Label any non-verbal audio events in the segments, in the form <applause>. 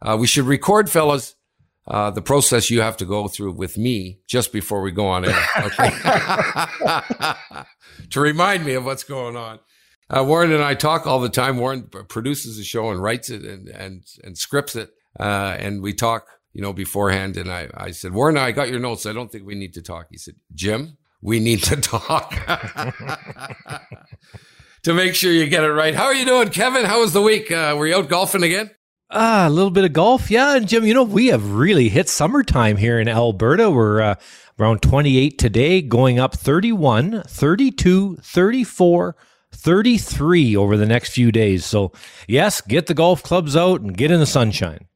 Uh, we should record, fellas, uh, the process you have to go through with me just before we go on air. <laughs> Okay. <laughs> to remind me of what's going on. Uh, Warren and I talk all the time. Warren produces the show and writes it and, and, and scripts it. Uh, and we talk, you know, beforehand. And I, I said, Warren, I got your notes. I don't think we need to talk. He said, Jim, we need to talk <laughs> to make sure you get it right. How are you doing, Kevin? How was the week? Uh, were you out golfing again? Ah, a little bit of golf. Yeah. And Jim, you know, we have really hit summertime here in Alberta. We're uh, around 28 today, going up 31, 32, 34, 33 over the next few days. So, yes, get the golf clubs out and get in the sunshine.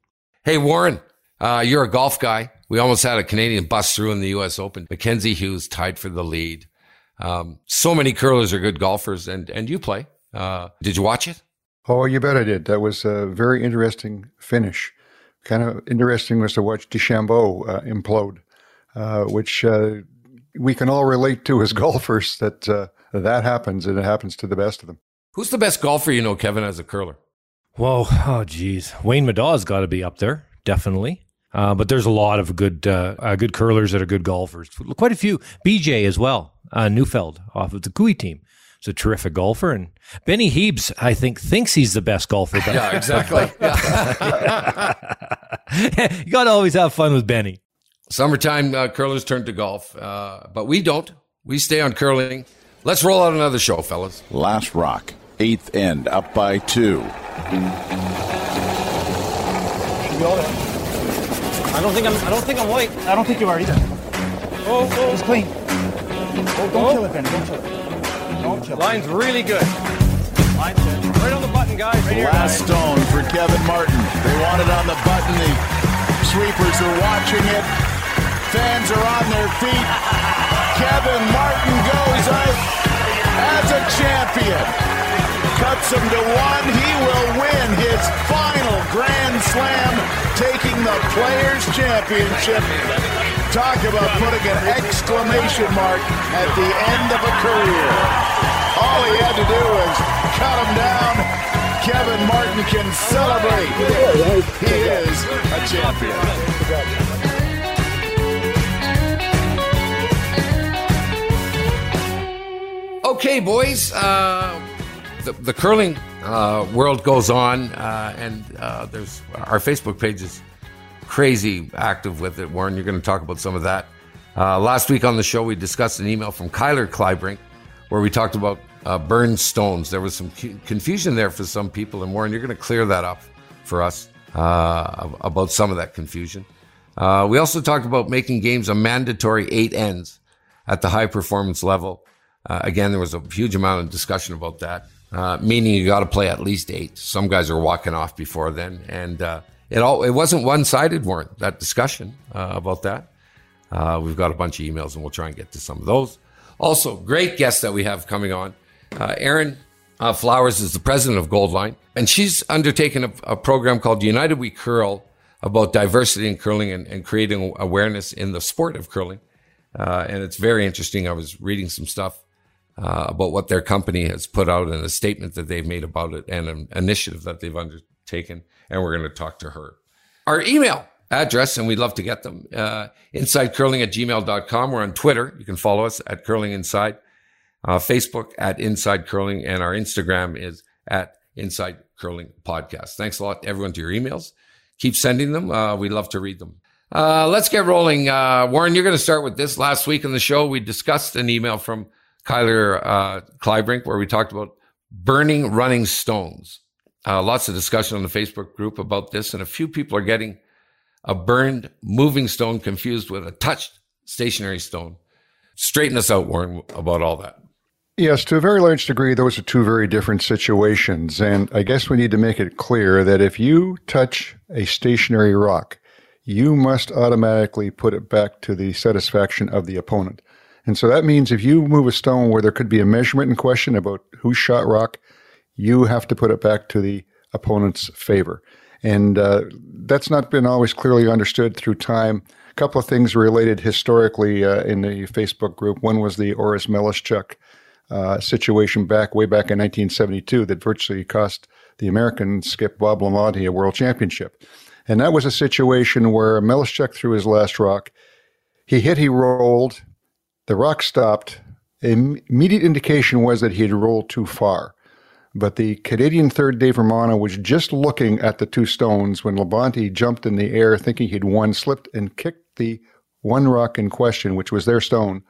Hey, Warren, uh, you're a golf guy. We almost had a Canadian bust through in the U.S. Open. Mackenzie Hughes tied for the lead. Um, so many curlers are good golfers, and and you play. Uh, did you watch it? Oh, you bet I did. That was a very interesting finish. Kind of interesting was to watch DeChambeau uh, implode, uh, which uh, we can all relate to as <laughs> golfers. That uh, that happens, and it happens to the best of them. Who's the best golfer you know, Kevin, as a curler? Whoa, oh geez, Wayne Middaugh's got to be up there, definitely. Uh, but there's a lot of good uh, uh, good curlers that are good golfers. Quite a few. BJ as well, uh, Neufeld off of the Koe team. Is a terrific golfer, and Benny Heebs, I think, thinks he's the best golfer. But <laughs> yeah, exactly. <laughs> you got to always have fun with Benny. Summertime uh, curlers turn to golf, uh, but we don't. We stay on curling. Let's roll out another show, fellas. Last rock, eighth end, up by two. I don't think I'm. I don't think I'm white. I don't think you are either. Oh, oh. It's clean. Oh, don't oh. kill it, Ben. Don't kill it. Line's really good. Good. Right on the button, guys. Right here, Last guys. stone for Kevin Martin. They want it on the button. The sweepers are watching it. Fans are on their feet. Kevin Martin goes out as a champion cuts him to one. He will win his final Grand Slam, taking the Players' Championship. Talk about putting an exclamation mark at the end of a career. All he had to do was cut him down. Kevin Martin can celebrate. He is a champion. Okay, boys. Uh, the, the curling uh, world goes on, uh, and uh, there's our Facebook page is crazy active with it. Warren, you're going to talk about some of that. Uh, last week on the show, we discussed an email from Kyler Kleibrink where we talked about uh, burned stones. There was some confusion there for some people, and Warren, you're going to clear that up for us uh, about some of that confusion. we also talked about making games a mandatory eight ends at the high performance level. again, there was a huge amount of discussion about that uh, meaning you got to play at least eight. Some guys are walking off before then, and uh, it all it wasn't one sided. weren't that discussion uh, about that? Uh, we've got a bunch of emails, and we'll try and get to some of those. Also, great guests that we have coming on. Uh, Erin uh, Flowers is the president of Goldline, and she's undertaken a, a, program called United We Curl about diversity in curling and, and creating awareness in the sport of curling. and it's very interesting. I was reading some stuff uh, about what their company has put out and a statement that they've made about it and an initiative that they've undertaken. And we're going to talk to her. Our email address, and we'd love to get them, uh, insidecurling at gmail.com. We're on Twitter. You can follow us at Curling Inside, uh, Facebook at Inside Curling, and our Instagram is at Inside Curling Podcast. Thanks a lot, everyone, to your emails. Keep sending them. Uh, we love to read them. Uh, let's get rolling. Uh, Warren, you're going to start with this. Last week on the show, we discussed an email from Kyler uh, Kleibrink, where we talked about burning running stones. Uh, lots of discussion on the Facebook group about this, and a few people are getting a burned moving stone confused with a touched stationary stone. Straighten us out, Warren, about all that. Yes, to a very large degree, those are two very different situations. And I guess we need to make it clear that if you touch a stationary rock, you must automatically put it back to the satisfaction of the opponent. And so that means if you move a stone where there could be a measurement in question about who shot rock, you have to put it back to the opponent's favor. And uh, that's not been always clearly understood through time. A couple of things related historically uh, in the Facebook group. One was the Orest Meleschuk uh, situation back way back in 1972 that virtually cost the American skip Bob LaBonte a world championship. And that was a situation where Meleschuk threw his last rock. He hit, he rolled, the rock stopped. Immediate indication was that he had rolled too far. But the Canadian third, Dave Romano, was just looking at the two stones when Labonte jumped in the air thinking he'd won, slipped and kicked the one rock in question, which was their stone.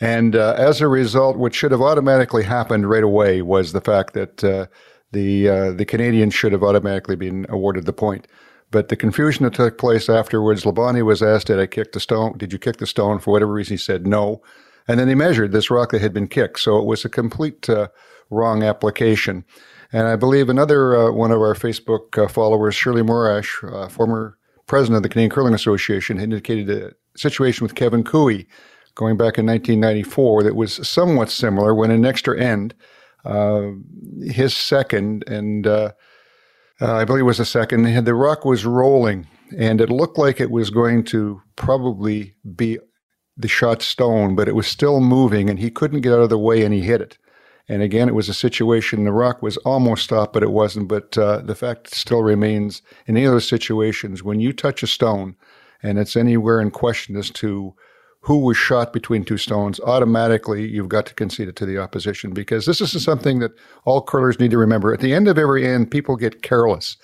And uh, as a result, what should have automatically happened right away was the fact that uh, the uh, the Canadians should have automatically been awarded the point. But the confusion that took place afterwards, Labonte was asked, "Did I kick the stone? Did you kick the stone?" For whatever reason, he said no. And then they measured this rock that had been kicked, so it was a complete uh, wrong application. And I believe another uh, one of our Facebook uh, followers, Shirley Morash, uh, former president of the Canadian Curling Association, had indicated a situation with Kevin Koe going back in 1994 that was somewhat similar when an extra end, uh, his second, and uh, I believe it was a second, the rock was rolling and it looked like it was going to probably be the shot stone, but it was still moving and he couldn't get out of the way and he hit it. And again, it was a situation, the rock was almost stopped, but it wasn't. But uh, the fact still remains in any of those situations, when you touch a stone and it's anywhere in question as to who was shot between two stones, automatically you've got to concede it to the opposition because this is something that all curlers need to remember. At the end of every end, people get careless.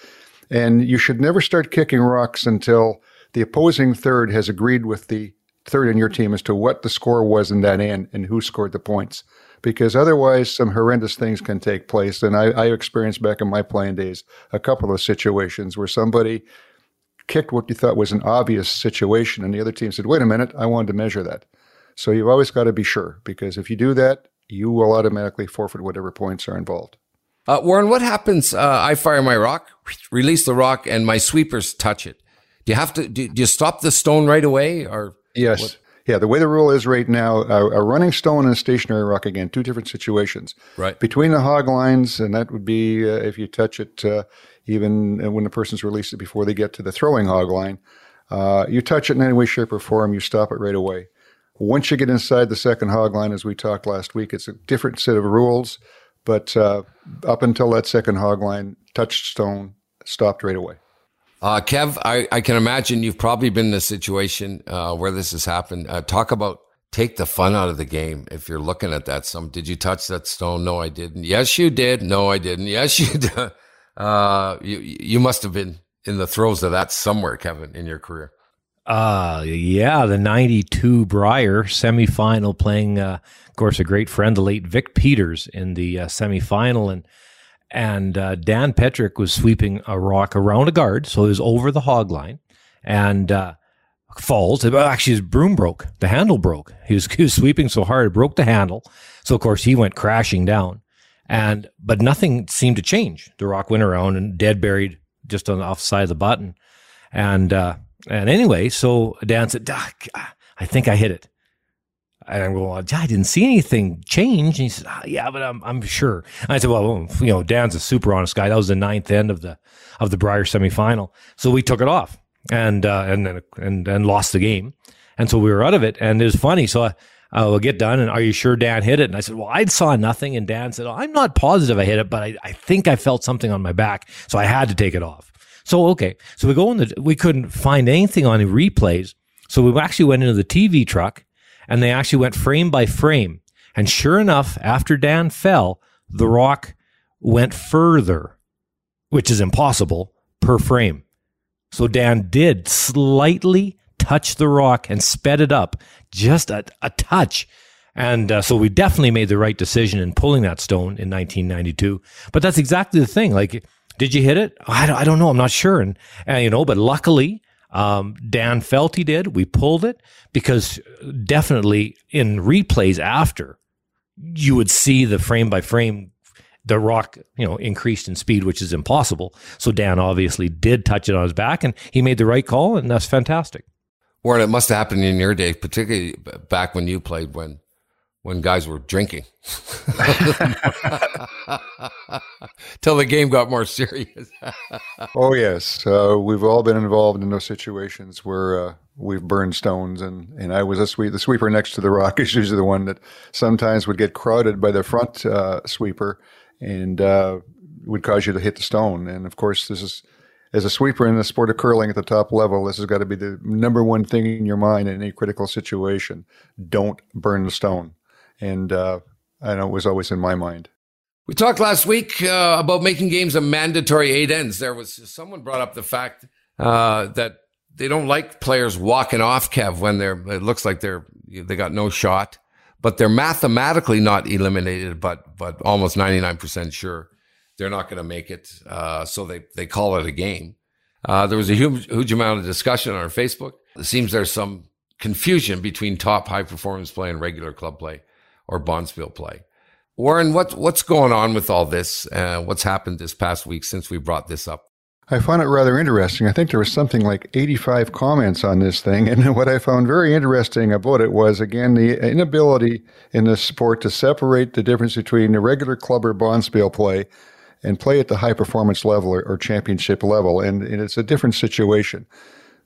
And you should never start kicking rocks until the opposing third has agreed with the third in your team as to what the score was in that end and who scored the points. Because otherwise, some horrendous things can take place. And I, I experienced back in my playing days a couple of situations where somebody kicked what you thought was an obvious situation, and the other team said, wait a minute, I wanted to measure that. So you've always got to be sure, because if you do that, you will automatically forfeit whatever points are involved. Uh, Warren, what happens? Uh, I fire my rock, release the rock, and my sweepers touch it. Do you have to? Do, do you stop the stone right away, or yes? What? Yeah, the way the rule is right now, uh, a running stone and a stationary rock again, two different situations. Right between the hog lines, and that would be uh, if you touch it uh, even when the person's released it before they get to the throwing hog line. Uh, you touch it in any way, shape, or form, you stop it right away. Once you get inside the second hog line, as we talked last week, it's a different set of rules. But uh, up until that second hog line, touchstone stopped right away. Uh, Kev, I, I, can imagine you've probably been in a situation uh, where this has happened. Uh, talk about take the fun out of the game. If you're looking at that, some did you touch that stone? No, I didn't. Yes, you did. No, I didn't. Yes, you <laughs> did. Uh, you you must have been in the throes of that somewhere, Kevin, in your career. Uh yeah, the '92 Brier semifinal, playing, uh, of course, a great friend, the late Vic Peters, in the uh, semifinal, and and uh, Dan Petryk was sweeping a rock around a guard, so it was over the hog line, and uh, falls. Actually, his broom broke. The handle broke. He was, he was sweeping so hard it broke the handle. So of course he went crashing down. And but nothing seemed to change. The rock went around and dead buried just on the offside of the button. And uh, and anyway, so Dan said, "I think I hit it." And I'm going, well, I didn't see anything change. And he said, oh, yeah, but I'm, I'm sure. And I said, well, you know, Dan's a super honest guy. That was the ninth end of the, of the Brier semifinal. So we took it off and, uh, and then, and, and lost the game. And so we were out of it. And it was funny. So I, uh, we'll get done. And are you sure Dan hit it? And I said, well, I saw nothing. And Dan said, I'm not positive I hit it, but I, I think I felt something on my back. So I had to take it off. So, okay. So we go in the, we couldn't find anything on the replays. So we actually went into the TV truck and they actually went frame by frame. And sure enough, after Dan fell, the rock went further, which is impossible per frame. So Dan did slightly touch the rock and sped it up just a, a touch. And uh, so we definitely made the right decision in pulling that stone in 1992. But that's exactly the thing. Like, did you hit it? I don't, I don't know. I'm not sure. And, and you know, but luckily, um, Dan felt he did. We pulled it because definitely in replays after, you would see the frame by frame the rock, you know, increased in speed, which is impossible. So Dan obviously did touch it on his back, and he made the right call, and that's fantastic. Warren, it must have happened in your day, particularly back when you played, when when guys were drinking, <laughs> till the game got more serious. <laughs> oh yes, uh, we've all been involved in those situations where uh, we've burned stones, and, and I was a sweep. The sweeper next to the rock is usually the one that sometimes would get crowded by the front uh, sweeper, and uh, would cause you to hit the stone. And of course, this is as a sweeper in the sport of curling at the top level, this has got to be the number one thing in your mind in any critical situation. Don't burn the stone. And uh, I know it was always in my mind. We talked last week uh, about making games a mandatory eight ends. There was someone brought up the fact uh, that they don't like players walking off Kev when they're it looks like they're they got no shot, but they're mathematically not eliminated, but but almost ninety nine percent sure they're not going to make it. Uh, so they, they call it a game. Uh, there was a huge, huge amount of discussion on our Facebook. It seems there's some confusion between top high performance play and regular club play or bonspiel play. Warren, what, what's going on with all this? Uh, what's happened this past week since we brought this up? I found it rather interesting. I think there was something like 85 comments on this thing. And <laughs> what I found very interesting about it was, again, the inability in this sport to separate the difference between the regular club or bonspiel play and play at the high performance level or, or championship level. And, and, it's a different situation.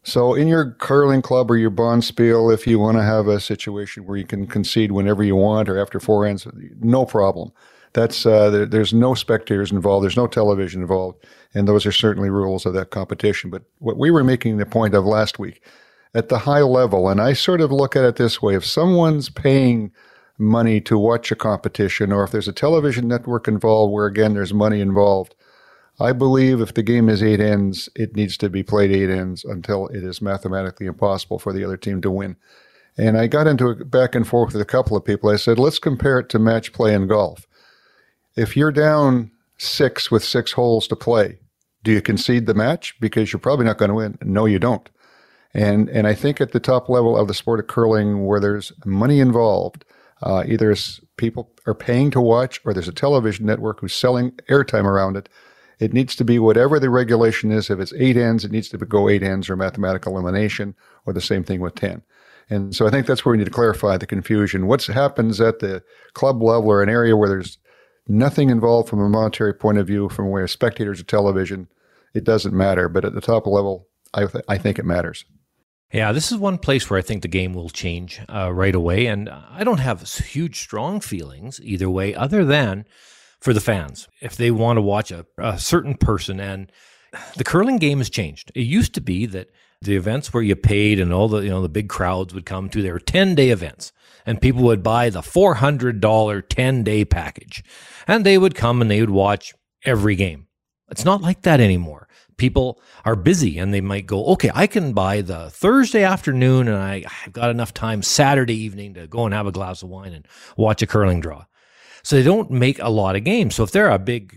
So in your curling club or your bonspiel, if you want to have a situation where you can concede whenever you want or after four ends, no problem. That's uh, there, there's no spectators involved. There's no television involved, and those are certainly rules of that competition. But what we were making the point of last week, at the high level, and I sort of look at it this way: if someone's paying money to watch a competition, or if there's a television network involved where, again, there's money involved, I believe if the game is eight ends, it needs to be played eight ends until it is mathematically impossible for the other team to win. And I got into a back and forth with a couple of people. I said, let's compare it to match play in golf. If you're down six with six holes to play, do you concede the match? Because you're probably not going to win. No, you don't. And and I think at the top level of the sport of curling, where there's money involved, uh, either people are paying to watch or there's a television network who's selling airtime around it. It needs to be whatever the regulation is. If it's eight ends, it needs to go eight ends or mathematical elimination, or the same thing with 10. And so I think that's where we need to clarify the confusion. What happens at the club level or an area where there's nothing involved from a monetary point of view, from where spectators or television, it doesn't matter. But at the top level, I, th- I think it matters. Yeah, this is one place where I think the game will change uh, right away. And I don't have huge, strong feelings either way, other than for the fans. If they want to watch a, a certain person, and the curling game has changed. It used to be that the events where you paid and all the you know the big crowds would come to their 10 day events and people would buy the $400 10 day package and they would come and they would watch every game it's not like that anymore people are busy and they might go, okay, I can buy the Thursday afternoon and I, have got enough time Saturday evening to go and have a glass of wine and watch a curling draw. So they don't make a lot of games. So if they're a big,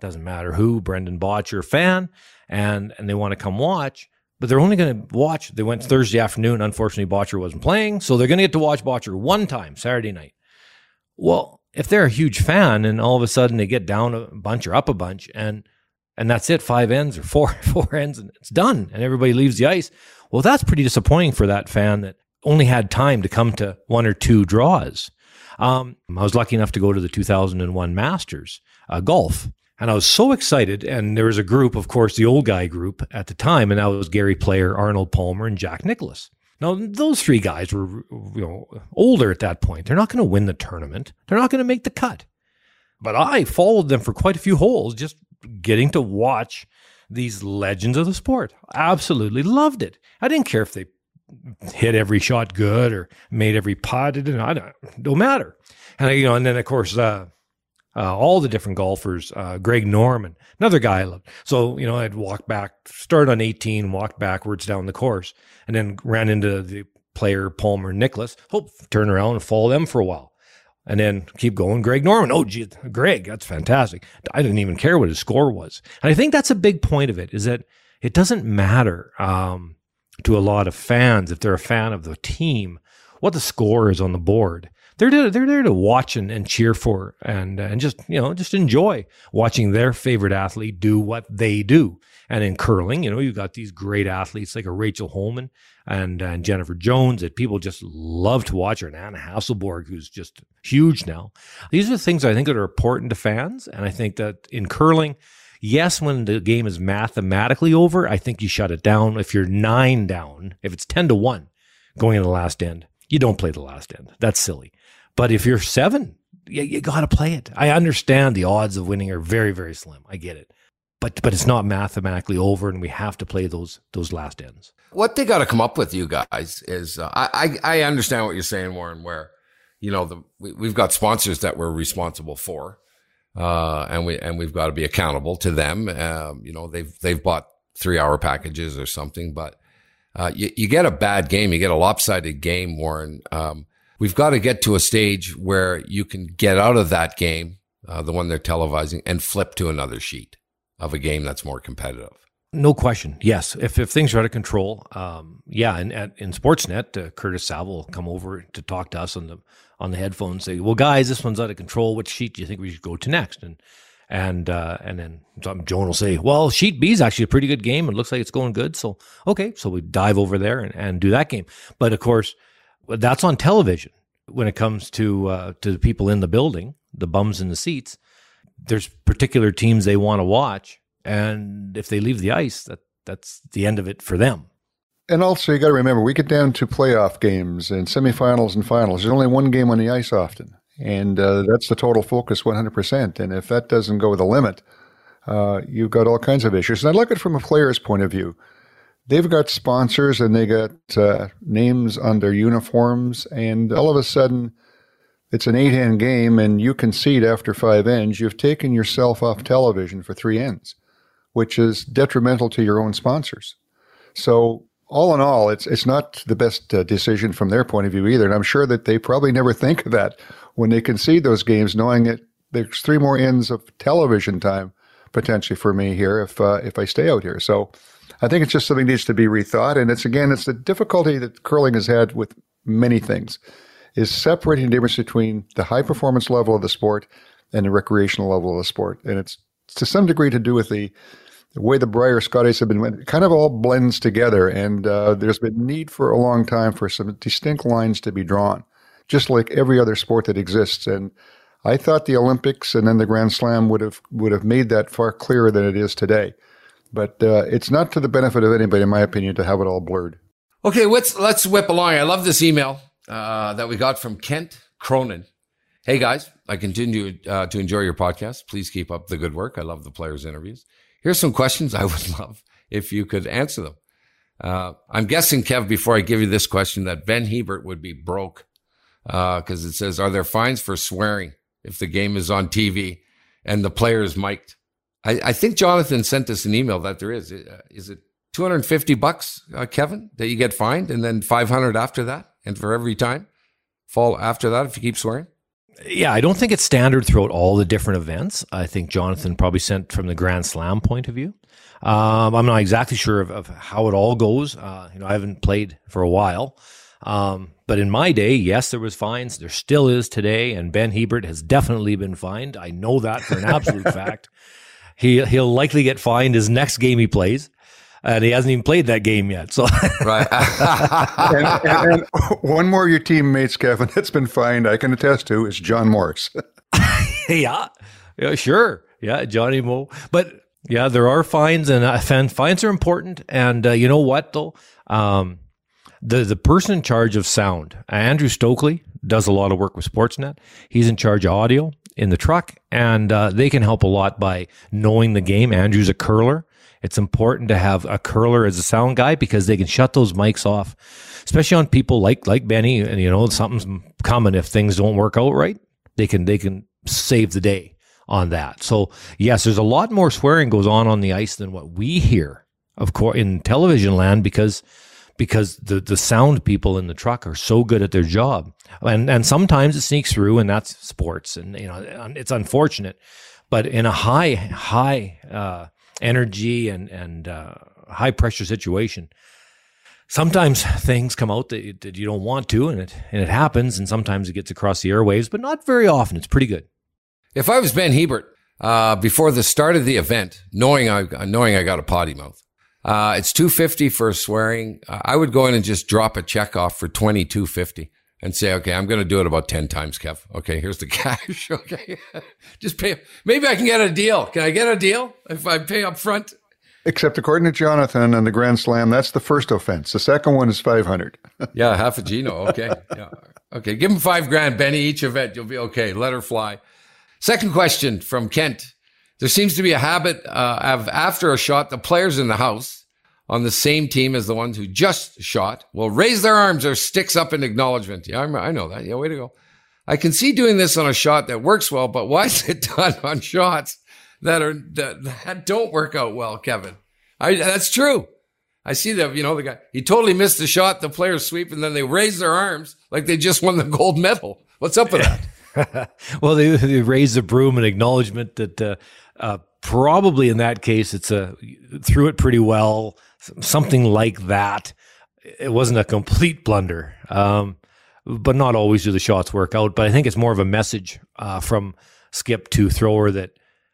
doesn't matter who, Brendan Bottcher fan, and, and they want to come watch, but they're only going to watch, they went Thursday afternoon. Unfortunately, Bottcher wasn't playing. So they're going to get to watch Bottcher one time Saturday night. Well, if they're a huge fan and all of a sudden they get down a bunch or up a bunch and and that's it. Five ends or four <laughs> four ends and it's done and everybody leaves the ice. Well that's pretty disappointing for that fan that only had time to come to one or two draws. Um, i was lucky enough to go to the 2001 masters uh, golf and i was so excited and there was a group of course the old guy group at the time and that was gary player arnold palmer and jack nicklaus. Now those three guys were you know older at that point. They're not going to win the tournament. They're not going to make the cut. But I followed them for quite a few holes just getting to watch these legends of the sport. Absolutely loved it. I didn't care if they hit every shot good or made every putt. It didn't, I don't, don't matter. And you know, and then of course, uh, uh, all the different golfers, uh, Greg Norman, another guy I loved. So, you know, I'd walk back, start on 18, walk backwards down the course, and then ran into the player Palmer Nicklaus. hope turn around and follow them for a while and then keep going. Greg Norman. Oh, gee, Greg, that's fantastic. I didn't even care what his score was. And I think that's a big point of it is that it doesn't matter um, to a lot of fans if they're a fan of the team what the score is on the board. they're there, they're there to watch and, and cheer for and and just you know just enjoy watching their favorite athlete do what they do. And in curling, you know, you've got these great athletes like a Rachel Homan and and Jennifer Jones that people just love to watch, or an Anna Hasselborg who's just huge now. These are things I think that are important to fans, and I think that in curling. Yes, when the game is mathematically over, I think you shut it down. If you're nine down, if it's 10 to 1 going in the last end, you don't play the last end. That's silly. But if you're seven, you, you got to play it. I understand the odds of winning are very, very slim. I get it. But, but it's not mathematically over, and we have to play those those last ends. What they got to come up with, you guys, is uh, I, I understand what you're saying, Warren. Where you know the we, we've got sponsors that we're responsible for, uh, and we and we've got to be accountable to them. Um, you know they've they've bought three hour packages or something, but uh, you, you, get a bad game, you get a lopsided game, Warren. Um, we've got to get to a stage where you can get out of that game, uh, the one they're televising, and flip to another sheet of a game that's more competitive. No question. Yes, if if things are out of control, um, yeah. And at, in Sportsnet, uh, Curtis Saville will come over to talk to us on the on the headphones. Say, "Well, guys, this one's out of control. Which sheet do you think we should go to next?" And and uh, and then Joan will say, "Well, sheet B is actually a pretty good game. It looks like it's going good. So okay, so we dive over there and, and do that game. But of course, that's on television. When it comes to uh, to the people in the building, the bums in the seats, there's particular teams they want to watch, and if they leave the ice, that that's the end of it for them. And also, you got to remember, we get down to playoff games and semifinals and finals. There's only one game on the ice often. And uh, that's the total focus 100%. And if that doesn't go the limit, uh, you've got all kinds of issues. And I look at it from a player's point of view. They've got sponsors and they got uh, names on their uniforms. And all of a sudden, it's an eight end game and you concede after five ends. You've taken yourself off television for three ends, which is detrimental to your own sponsors. So all in all, it's it's not the best uh, decision from their point of view either. And I'm sure that they probably never think of that when they concede those games, knowing that there's three more ends of television time potentially for me here if uh, if I stay out here. So I think it's just something needs to be rethought. And it's again, it's the difficulty that curling has had with many things is separating the difference between the high performance level of the sport and the recreational level of the sport. And it's to some degree to do with the the way the Brier Scotties have been kind of all blends together. And uh, there's been need for a long time for some distinct lines to be drawn just like every other sport that exists. And I thought the Olympics and then the Grand Slam would have would have made that far clearer than it is today. But uh, it's not to the benefit of anybody, in my opinion, to have it all blurred. Okay, let's let's whip along. I love this email uh, that we got from Kent Cronin. Hey guys, I continue uh, to enjoy your podcast. Please keep up the good work. I love the players' interviews. Here's some questions I would <laughs> love if you could answer them. Uh, I'm guessing, Kev, before I give you this question, that Ben Hebert would be broke because uh, it says, "Are there fines for swearing if the game is on TV and the player is mic'd?" I, I think Jonathan sent us an email that there is. Uh, is it 250 bucks, Kevin, that you get fined, and then 500 after that, and for every time fall after that if you keep swearing? Yeah, I don't think it's standard throughout all the different events. I think Jonathan probably sent from the Grand Slam point of view. Um, I'm not exactly sure of, of how it all goes. Uh, you know, I haven't played for a while. Um, but in my day, yes, there was fines. There still is today, and Ben Hebert has definitely been fined. I know that for an absolute <laughs> fact. He he'll likely get fined his next game he plays, and he hasn't even played that game yet. So <laughs> right. and, and, and, <laughs> one more of your teammates, Kevin, that's been fined. I can attest to is John Morris. <laughs> yeah, yeah, sure, yeah, Johnny Mo. But yeah, there are fines, and uh, fines are important. And uh, you know what though. Um, the the person in charge of sound, Andrew Stokely, does a lot of work with Sportsnet. He's in charge of audio in the truck, and uh, they can help a lot by knowing the game. Andrew's a curler. It's important to have a curler as a sound guy because they can shut those mics off, especially on people like like Benny. And you know something's coming if things don't work out right. They can they can save the day on that. So yes, there's a lot more swearing goes on on the ice than what we hear, of course, in television land because because the the sound people in the truck are so good at their job, and and sometimes it sneaks through, and that's sports, and you know it's unfortunate, but in a high high uh, energy and and uh, high pressure situation, sometimes things come out that, you- that you don't want to, and it and it happens, and sometimes it gets across the airwaves, but not very often. It's pretty good. If I was Ben Hebert, uh, before the start of the event, knowing I knowing I got a potty mouth, uh, it's two fifty for swearing. I would go in and just drop a check off for twenty two fifty and say, okay, I'm going to do it about ten times, Kev. Okay, here's the <laughs> cash. Okay, <laughs> just pay. Maybe I can get a deal. Can I get a deal if I pay up front? Except according to Jonathan and the Grand Slam, that's the first offense. The second one is 500. <laughs> Yeah, half a Gino. Okay. Yeah. Okay. Give him five grand, Benny, each event. You'll be okay. Let her fly. Second question from Kent. There seems to be a habit uh, of after a shot, the players in the house on the same team as the ones who just shot will raise their arms or sticks up in acknowledgement. Yeah, I'm- I know that. Yeah, way to go. I can see doing this on a shot that works well, but why is it <laughs> done on shots that are that, that don't work out well, Kevin? I, that's true. I see that, you know, the guy, he totally missed the shot. The players sweep and then they raise their arms like they just won the gold medal. What's up with that? <laughs> well, they, they raise the broom in acknowledgement that uh, uh, probably in that case it's a threw it pretty well, something like that. It wasn't a complete blunder, um, but not always do the shots work out. But I think it's more of a message uh, from skip to thrower that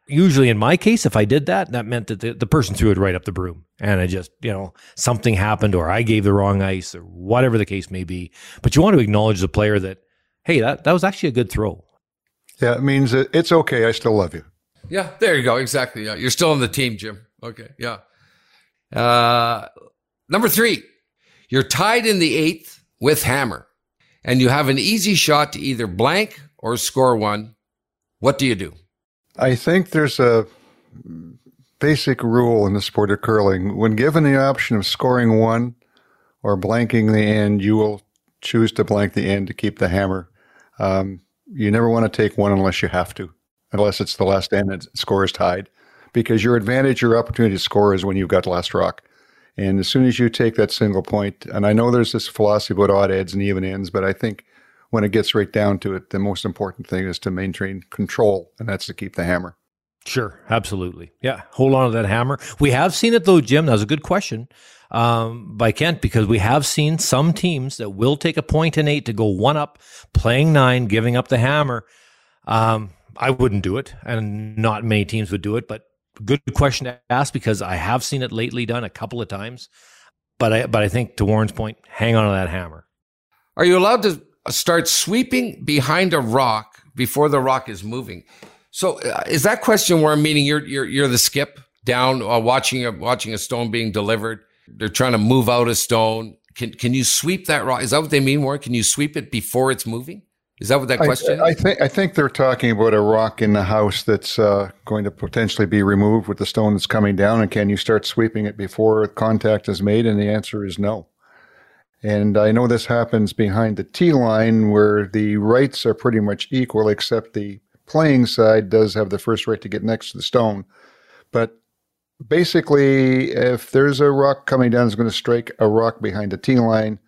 usually in my case, if I did that, that meant that the, the person threw it right up the broom, and I just you know something happened or I gave the wrong ice or whatever the case may be. But you want to acknowledge the player that hey, that that was actually a good throw. Yeah, it means that it's okay. I still love you. Yeah, there you go. Exactly. Yeah. You're still on the team, Jim. Okay. Yeah. Uh, number three, you're tied in the eighth with hammer and you have an easy shot to either blank or score one. What do you do? I think there's a basic rule in the sport of curling. When given the option of scoring one or blanking the end, you will choose to blank the end to keep the hammer. Um, you never want to take one unless you have to, unless it's the last end and score is tied, because your advantage, your opportunity to score is when you've got the last rock. And as soon as you take that single point, and I know there's this philosophy about odd ends and even ends, but I think when it gets right down to it, the most important thing is to maintain control, and that's to keep the hammer. Sure, absolutely. Yeah, hold on to that hammer. We have seen it though, Jim. That was a good question um, by Kent because we have seen some teams that will take a point in eight to go one up, playing nine, giving up the hammer. Um, I wouldn't do it, and not many teams would do it. But good question to ask because I have seen it lately done a couple of times. But I, but I think to Warren's point, hang on to that hammer. Are you allowed to start sweeping behind a rock before the rock is moving? So uh, is that question where I'm meaning you're you're you're the skip down uh, watching a watching a stone being delivered? They're trying to move out a stone. Can can you sweep that rock? Is that what they mean, Warren? Can you sweep it before it's moving? Is that what that question I, I is? think I think they're talking about a rock in the house that's uh, going to potentially be removed with the stone that's coming down, and can you start sweeping it before contact is made? And the answer is no. And I know this happens behind the T line where the rights are pretty much equal, except the playing side does have the first right to get next to the stone. But basically, if there's a rock coming down that's going to strike a rock behind the T line,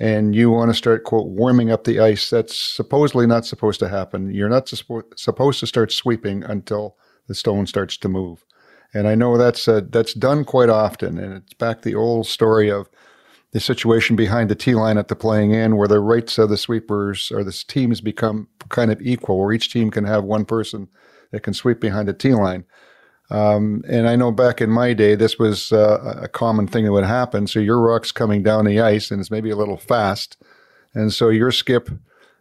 and you want to start quote warming up the ice, that's supposedly not supposed to happen. You're not suspo- supposed to start sweeping until the stone starts to move. And I know that's uh, that's done quite often, and it's back the old story of the situation behind the tee line at the playing end, where the rights of the sweepers or the teams become kind of equal, where each team can have one person that can sweep behind the tee line. Um, and I know back in my day, this was uh, a common thing that would happen. So your rock's coming down the ice, and it's maybe a little fast, and so your skip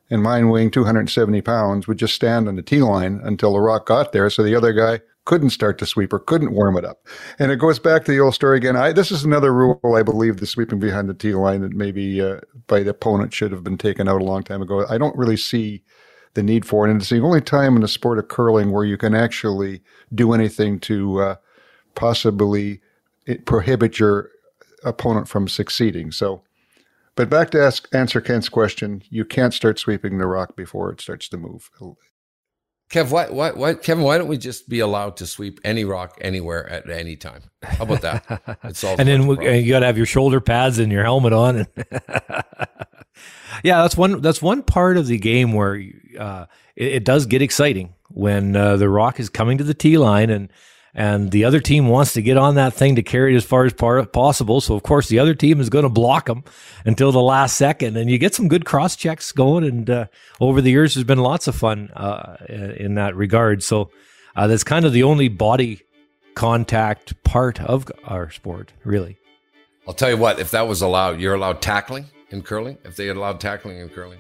and mine weighing 270 pounds would just stand on the T line until the rock got there, so the other guy couldn't start to sweep or couldn't warm it up. And it goes back to the old story again. I, this is another rule I believe the sweeping behind the T line that maybe uh, by the opponent should have been taken out a long time ago. I don't really see the need for it, and it's the only time in the sport of curling where you can actually do anything to uh, possibly prohibit your opponent from succeeding. So. But back to ask, answer Kent's question, you can't start sweeping the rock before it starts to move. Kev, why, why, why, Kevin, why don't we just be allowed to sweep any rock anywhere at any time? How about that? <laughs> It and then a bunch of we, you got to have your shoulder pads and your helmet on. And <laughs> yeah, that's one. That's one part of the game where uh, it, it does get exciting when uh, the rock is coming to the tee line and and the other team wants to get on that thing to carry it as far as possible. So of course the other team is going to block them until the last second, and you get some good cross checks going. And uh, over the years, there's been lots of fun uh, in that regard. So uh, that's kind of the only body contact part of our sport, really. I'll tell you what, if that was allowed, you're allowed tackling in curling. If they had allowed tackling in curling,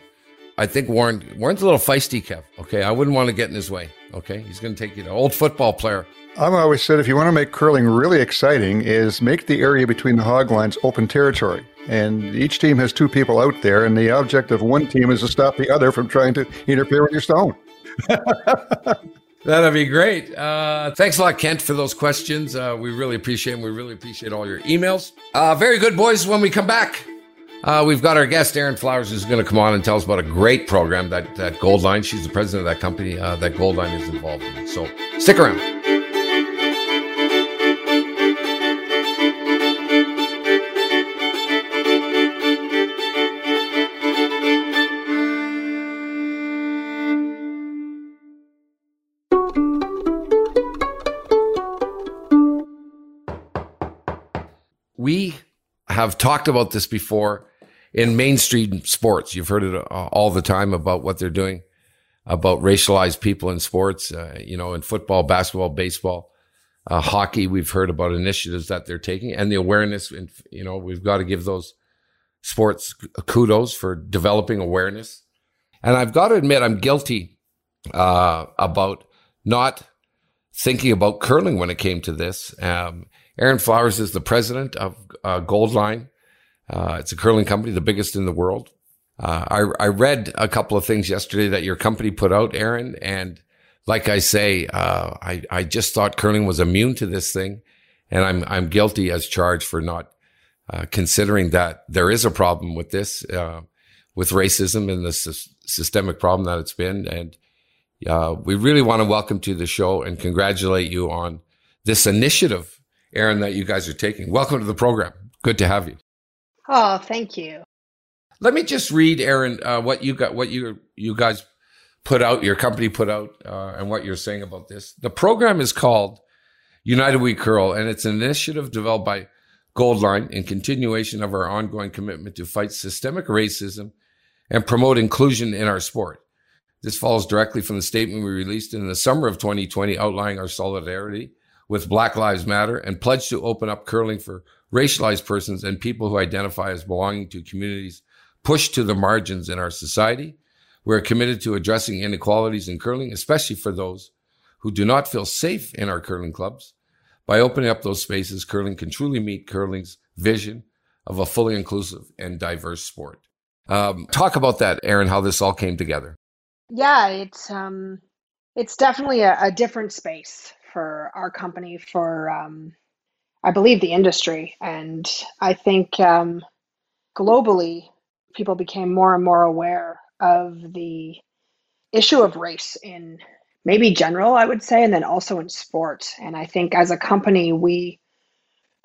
I think Warren Warren's a little feisty, Kev. Okay, I wouldn't want to get in his way. Okay, he's going to take you to old football player. I've always said if you want to make curling really exciting, is make the area between the hog lines open territory. And each team has two people out there, and the object of one team is to stop the other from trying to interfere with your stone. <laughs> That'd be great. Uh, thanks a lot, Kent, for those questions. Uh, we really appreciate them. We really appreciate all your emails. Uh, very good, boys. When we come back, uh, we've got our guest, Erin Flowers, who's going to come on and tell us about a great program that, that Goldline, she's the president of that company, uh, that Goldline is involved in. So stick around. we have talked about this before in mainstream sports. You've heard it uh, all the time about what they're doing about racialized people in sports, uh, you know, in football, basketball, baseball, uh, hockey. We've heard about initiatives that they're taking and the awareness. And, you know, we've got to give those sports kudos for developing awareness. And I've got to admit, I'm guilty uh, about not thinking about curling when it came to this. Um, Erin Flowers is the president of uh, Goldline. Uh, it's a curling company, the biggest in the world. Uh, I, I, read a couple of things yesterday that your company put out, Erin. and like I say, uh, I, I just thought curling was immune to this thing, and I'm I'm guilty as charged for not uh, considering that there is a problem with this, uh, with racism and the sy- systemic problem that it's been, and we really want to welcome to the show and congratulate you on this initiative Erin, that you guys are taking. Welcome to the program. Good to have you. Oh, thank you. Let me just read, Erin, uh, what you got, what you you guys put out, your company put out, uh, and what you're saying about this. The program is called United We Curl, and it's an initiative developed by Goldline in continuation of our ongoing commitment to fight systemic racism and promote inclusion in our sport. This follows directly from the statement we released in the summer of 2020 outlining our solidarity with Black Lives Matter and pledged to open up curling for racialized persons and people who identify as belonging to communities pushed to the margins in our society. We're committed to addressing inequalities in curling, especially for those who do not feel safe in our curling clubs. By opening up those spaces, curling can truly meet curling's vision of a fully inclusive and diverse sport. Um, talk about that, Erin, how this all came together. Yeah, it's um, it's definitely a, a different space for our company, for um, I believe the industry, and I think um, globally people became more and more aware of the issue of race in maybe general, I would say, and then also in sport. And I think as a company, we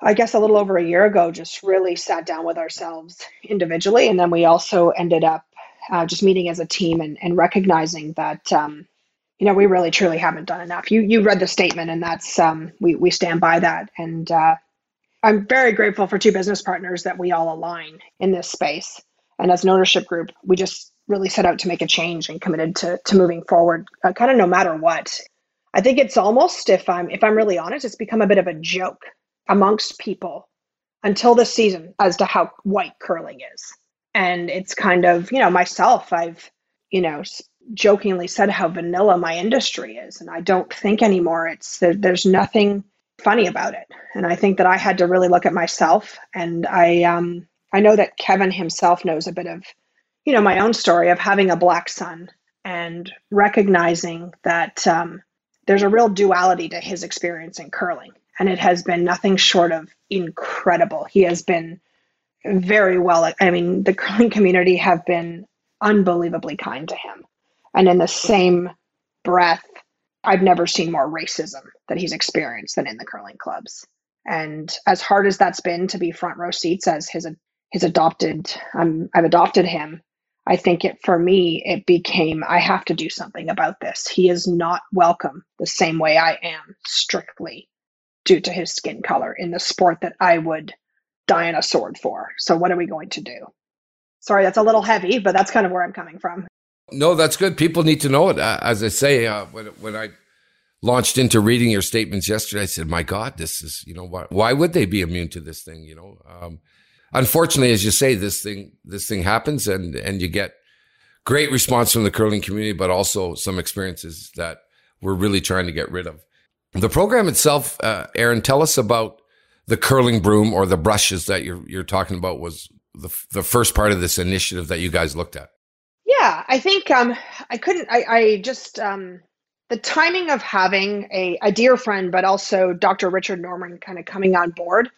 I guess a little over a year ago, just really sat down with ourselves individually. And then we also ended up uh, just meeting as a team and, and recognizing that um, you know, we really truly haven't done enough. You you read the statement, and that's um, we we stand by that. And uh, I'm very grateful for two business partners that we all align in this space. And as an ownership group, we just really set out to make a change and committed to to moving forward, uh, kind of no matter what. I think it's almost, if I'm if I'm really honest, it's become a bit of a joke amongst people until this season as to how white curling is. And it's kind of, you know, myself, I've, you know, jokingly said how vanilla my industry is and i don't think anymore. It's there, there's nothing funny about it. And i think that i had to really look at myself and i um i know that kevin himself knows a bit of you know my own story of having a black son and recognizing that um, there's a real duality to his experience in curling and it has been nothing short of incredible. He has been very well i mean the curling community have been unbelievably kind to him and in the same breath, I've never seen more racism that he's experienced than in the curling clubs. And as hard as that's been to be front row seats as his his adopted, um, I've adopted him. I think it for me it became I have to do something about this. He is not welcome the same way I am strictly due to his skin color in the sport that I would die on a sword for. So, what are we going to do? Sorry, that's a little heavy, but that's kind of where I'm coming from. No, that's good. People need to know it. As I say, uh, when, when I launched into reading your statements yesterday, I said, my God, this is, you know, why, why would they be immune to this thing? You know, um, unfortunately, as you say, this thing, this thing happens and, and you get great response from the curling community, but also some experiences that we're really trying to get rid of. The program itself, uh, Erin, tell us about the curling broom or the brushes that you're, you're talking about was the, the first part of this initiative that you guys looked at. Yeah, I think um, I couldn't. I, I just um, the timing of having a, a dear friend, but also Dr. Richard Norman kind of coming on board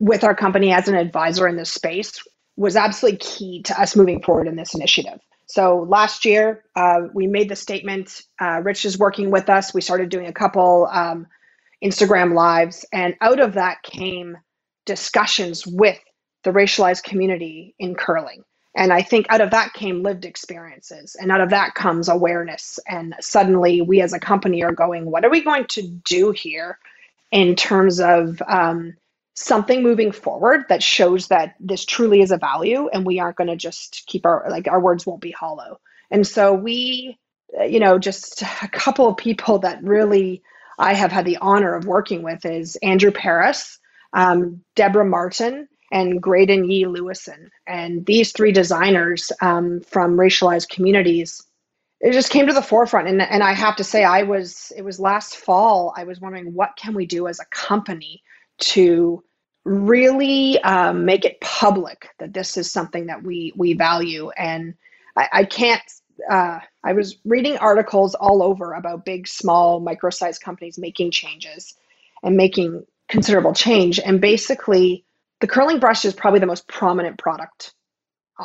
with our company as an advisor in this space was absolutely key to us moving forward in this initiative. So last year, uh, we made the statement. Uh, Rich is working with us. We started doing a couple um, Instagram lives, and out of that came discussions with the racialized community in curling. And I think out of that came lived experiences, and out of that comes awareness. And suddenly, we as a company are going, what are we going to do here in terms of um, something moving forward that shows that this truly is a value, and we aren't going to just keep our like our words won't be hollow. And so we, uh, you know, just a couple of people that really I have had the honor of working with is Andrew Paris, um, Deborah Martin, and Graydon Yee Lewison. And these three designers um, from racialized communities, it just came to the forefront. And, and I have to say, I was, it was last fall, I was wondering what can we do as a company to really um, make it public that this is something that we, we value. And I, I can't, uh, I was reading articles all over about big, small, micro-sized companies making changes and making considerable change. And basically, the curling brush is probably the most prominent product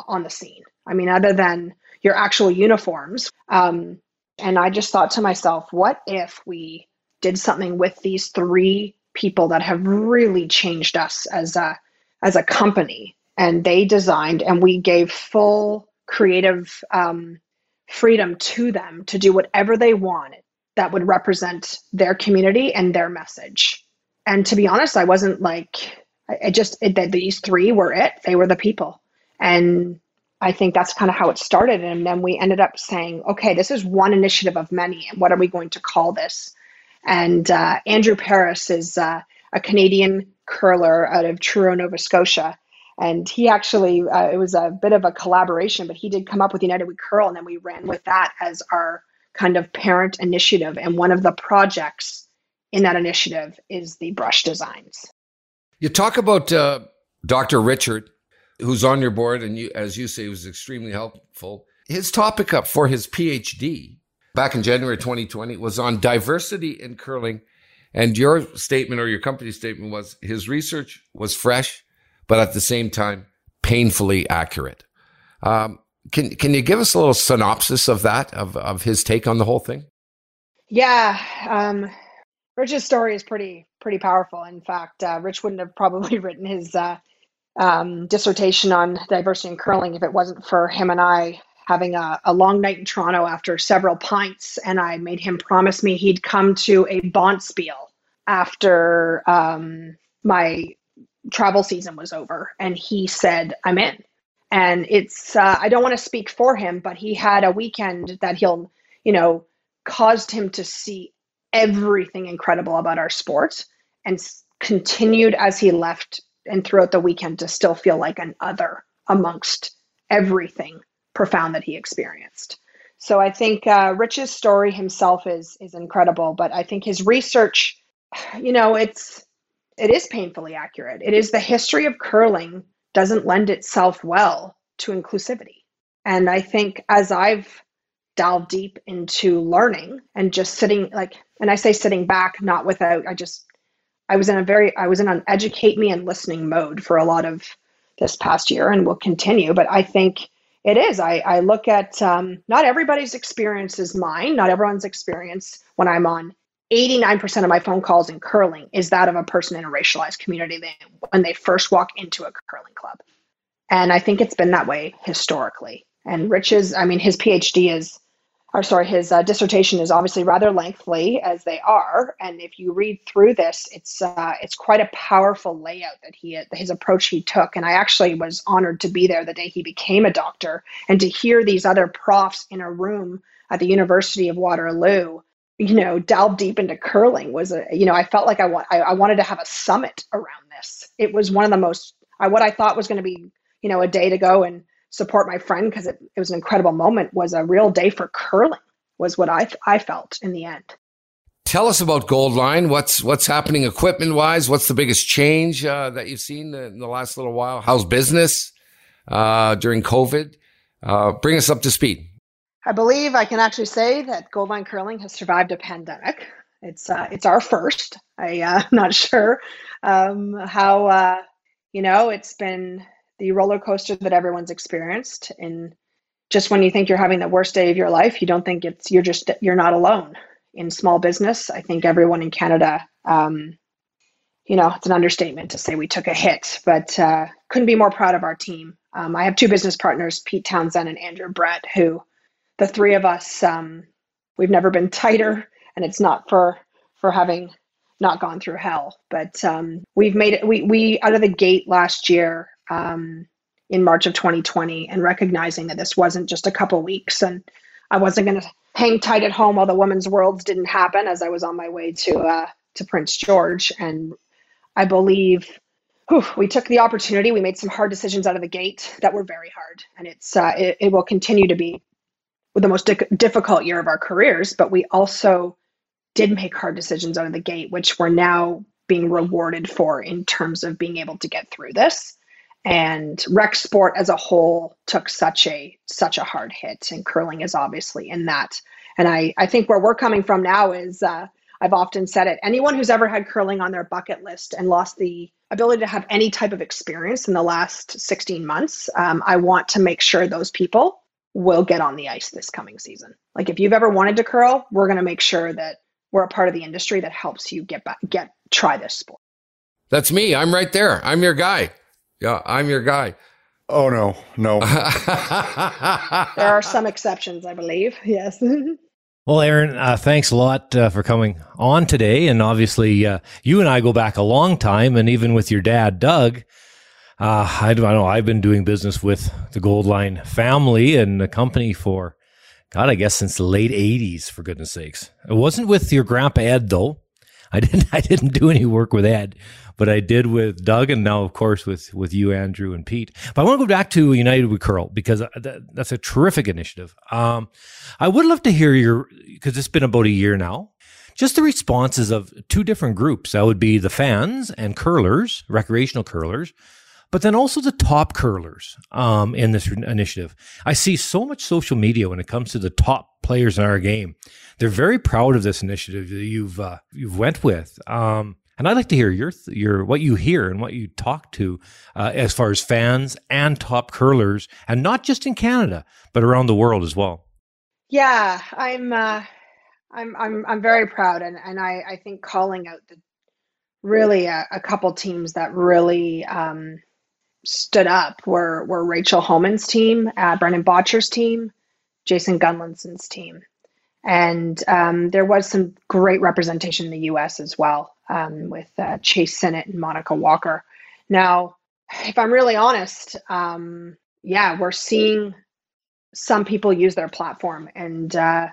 on the scene. I mean, other than your actual uniforms. Um, and I just thought to myself, what if we did something with these three people that have really changed us as a as a company? And they designed, and we gave full creative um, freedom to them to do whatever they wanted that would represent their community and their message. And to be honest, I wasn't like it just it, that these three were it. They were the people, and I think that's kind of how it started. And then we ended up saying, okay, this is one initiative of many, and what are we going to call this? And uh, Andrew Paris is uh, a Canadian curler out of Truro, Nova Scotia. And he actually, uh, it was a bit of a collaboration, but he did come up with United We Curl, and then we ran with that as our kind of parent initiative. And one of the projects in that initiative is the brush designs. You talk about uh, Dr. Richard, who's on your board, and you, as you say, was extremely helpful. His topic up for his PhD back in January 2020 was on diversity in curling. And your statement or your company's statement was his research was fresh, but at the same time, painfully accurate. Um, can, can you give us a little synopsis of that, of, of his take on the whole thing? Yeah. Um, story is pretty pretty powerful. In fact, uh, Rich wouldn't have probably <laughs> written his uh, um, dissertation on diversity in curling if it wasn't for him and I having a, a, long night in Toronto after several pints, and I made him promise me he'd come to a Bonspiel after um, my travel season was over, and he said, "I'm in." And it's uh, I don't want to speak for him, but he had a weekend that he'll, you know, caused him to see everything incredible about our sport and continued as he left and throughout the weekend to still feel like an other amongst everything profound that he experienced. So I think uh, Rich's story himself is is incredible, but I think his research, you know, it's it is painfully accurate. It is the history of curling doesn't lend itself well to inclusivity. And I think as I've delved deep into learning and just sitting like and i say sitting back not without i just i was in a very i was in an educate me and listening mode for a lot of this past year and will continue but i think it is. I, I look at um, not everybody's experience is mine not everyone's experience when i'm on. 89% of my phone calls in curling is that of a person in a racialized community when they first walk into a curling club. And i think it's been that way historically. And rich's i mean his phd is or sorry, his uh, dissertation is obviously rather lengthy, as they are. And if you read through this, it's uh, it's quite a powerful layout that he his approach he took. And I actually was honored to be there the day he became a doctor and to hear these other profs in a room at the University of Waterloo, you know, delve deep into curling was a you know I felt like I want I, I wanted to have a summit around this. It was one of the most I, what I thought was going to be you know a day to go and support my friend because it, it was an incredible moment was a real day for curling was what I, I felt in the end. Tell us about Goldline. What's what's happening equipment wise? What's the biggest change uh, that you've seen in the last little while? How's business uh, during COVID? Uh, bring us up to speed. I believe I can actually say that Goldline Curling has survived a pandemic. It's uh, it's our first. I, am uh, <laughs> not sure um, how uh, you know it's been the roller coaster that everyone's experienced. And just when you think you're having the worst day of your life you don't think it's you're just you're not alone in small business. I think everyone in canada um, you know it's an understatement to say we took a hit but uh, couldn't be more proud of our team. Um, i have two business partners pete townsend and andrew brett who the three of us um, we've never been tighter and it's not for for having not gone through hell. But um, we've made it we, we out of the gate last year um, in March of 2020 and recognizing that this wasn't just a couple weeks and I wasn't going to hang tight at home while the women's worlds didn't happen as I was on my way to uh, to Prince George. And I believe whew, we took the opportunity. We made some hard decisions out of the gate that were very hard, and it's uh, it, it, will continue to be the most di- difficult year of our careers. But we also did make hard decisions out of the gate, which we're now being rewarded for in terms of being able to get through this and rec sport as a whole took such a such a hard hit and curling is obviously in that. And i i think where we're coming from now is uh, i've often said it anyone who's ever had curling on their bucket list and lost the ability to have any type of experience in the last 16 months um, i want to make sure those people will get on the ice this coming season. Like if you've ever wanted to curl we're going to make sure that we're a part of the industry that helps you get back get try this sport. That's me. I'm right there. I'm your guy yeah, I'm your guy. Oh no, no. <laughs> there are some exceptions, I believe. Yes. <laughs> well, Erin, uh, thanks a lot uh, for coming on today, and obviously, uh, you and I go back a long time, and even with your dad, Doug. Uh, I don't know. I've been doing business with the Goldline family and the company for, God, I guess since the late '80s. For goodness sakes, it wasn't with your grandpa Ed though. I <laughs> didn't. I didn't do any work with Ed but I did with Doug, and now of course with with you, Andrew, and Pete. But I want to go back to United We Curl because uh, that, that's a terrific initiative. Um, I would love to hear your because it's been about a year now. Just the responses of two different groups. That would be the fans and curlers, recreational curlers, but then also the top curlers um, in this initiative. I see so much social media when it comes to the top players in our game. They're very proud of this initiative that you've uh, you've went with. Um, and I'd like to hear your your what you hear and what you talk to uh, as far as fans and top curlers, and not just in Canada, but around the world as well. Yeah, I'm uh, I'm I'm I'm very proud, and and I I think calling out the really a, a couple teams that really um, stood up were were Rachel Homan's team, uh, Brendan Bottcher's team, Jason Gunnlaugson's team, and um, there was some great representation in the U.S. as well um, with uh, Chase Sinnett and Monica Walker. Now, if I'm really honest, um, yeah, we're seeing some people use their platform, and uh,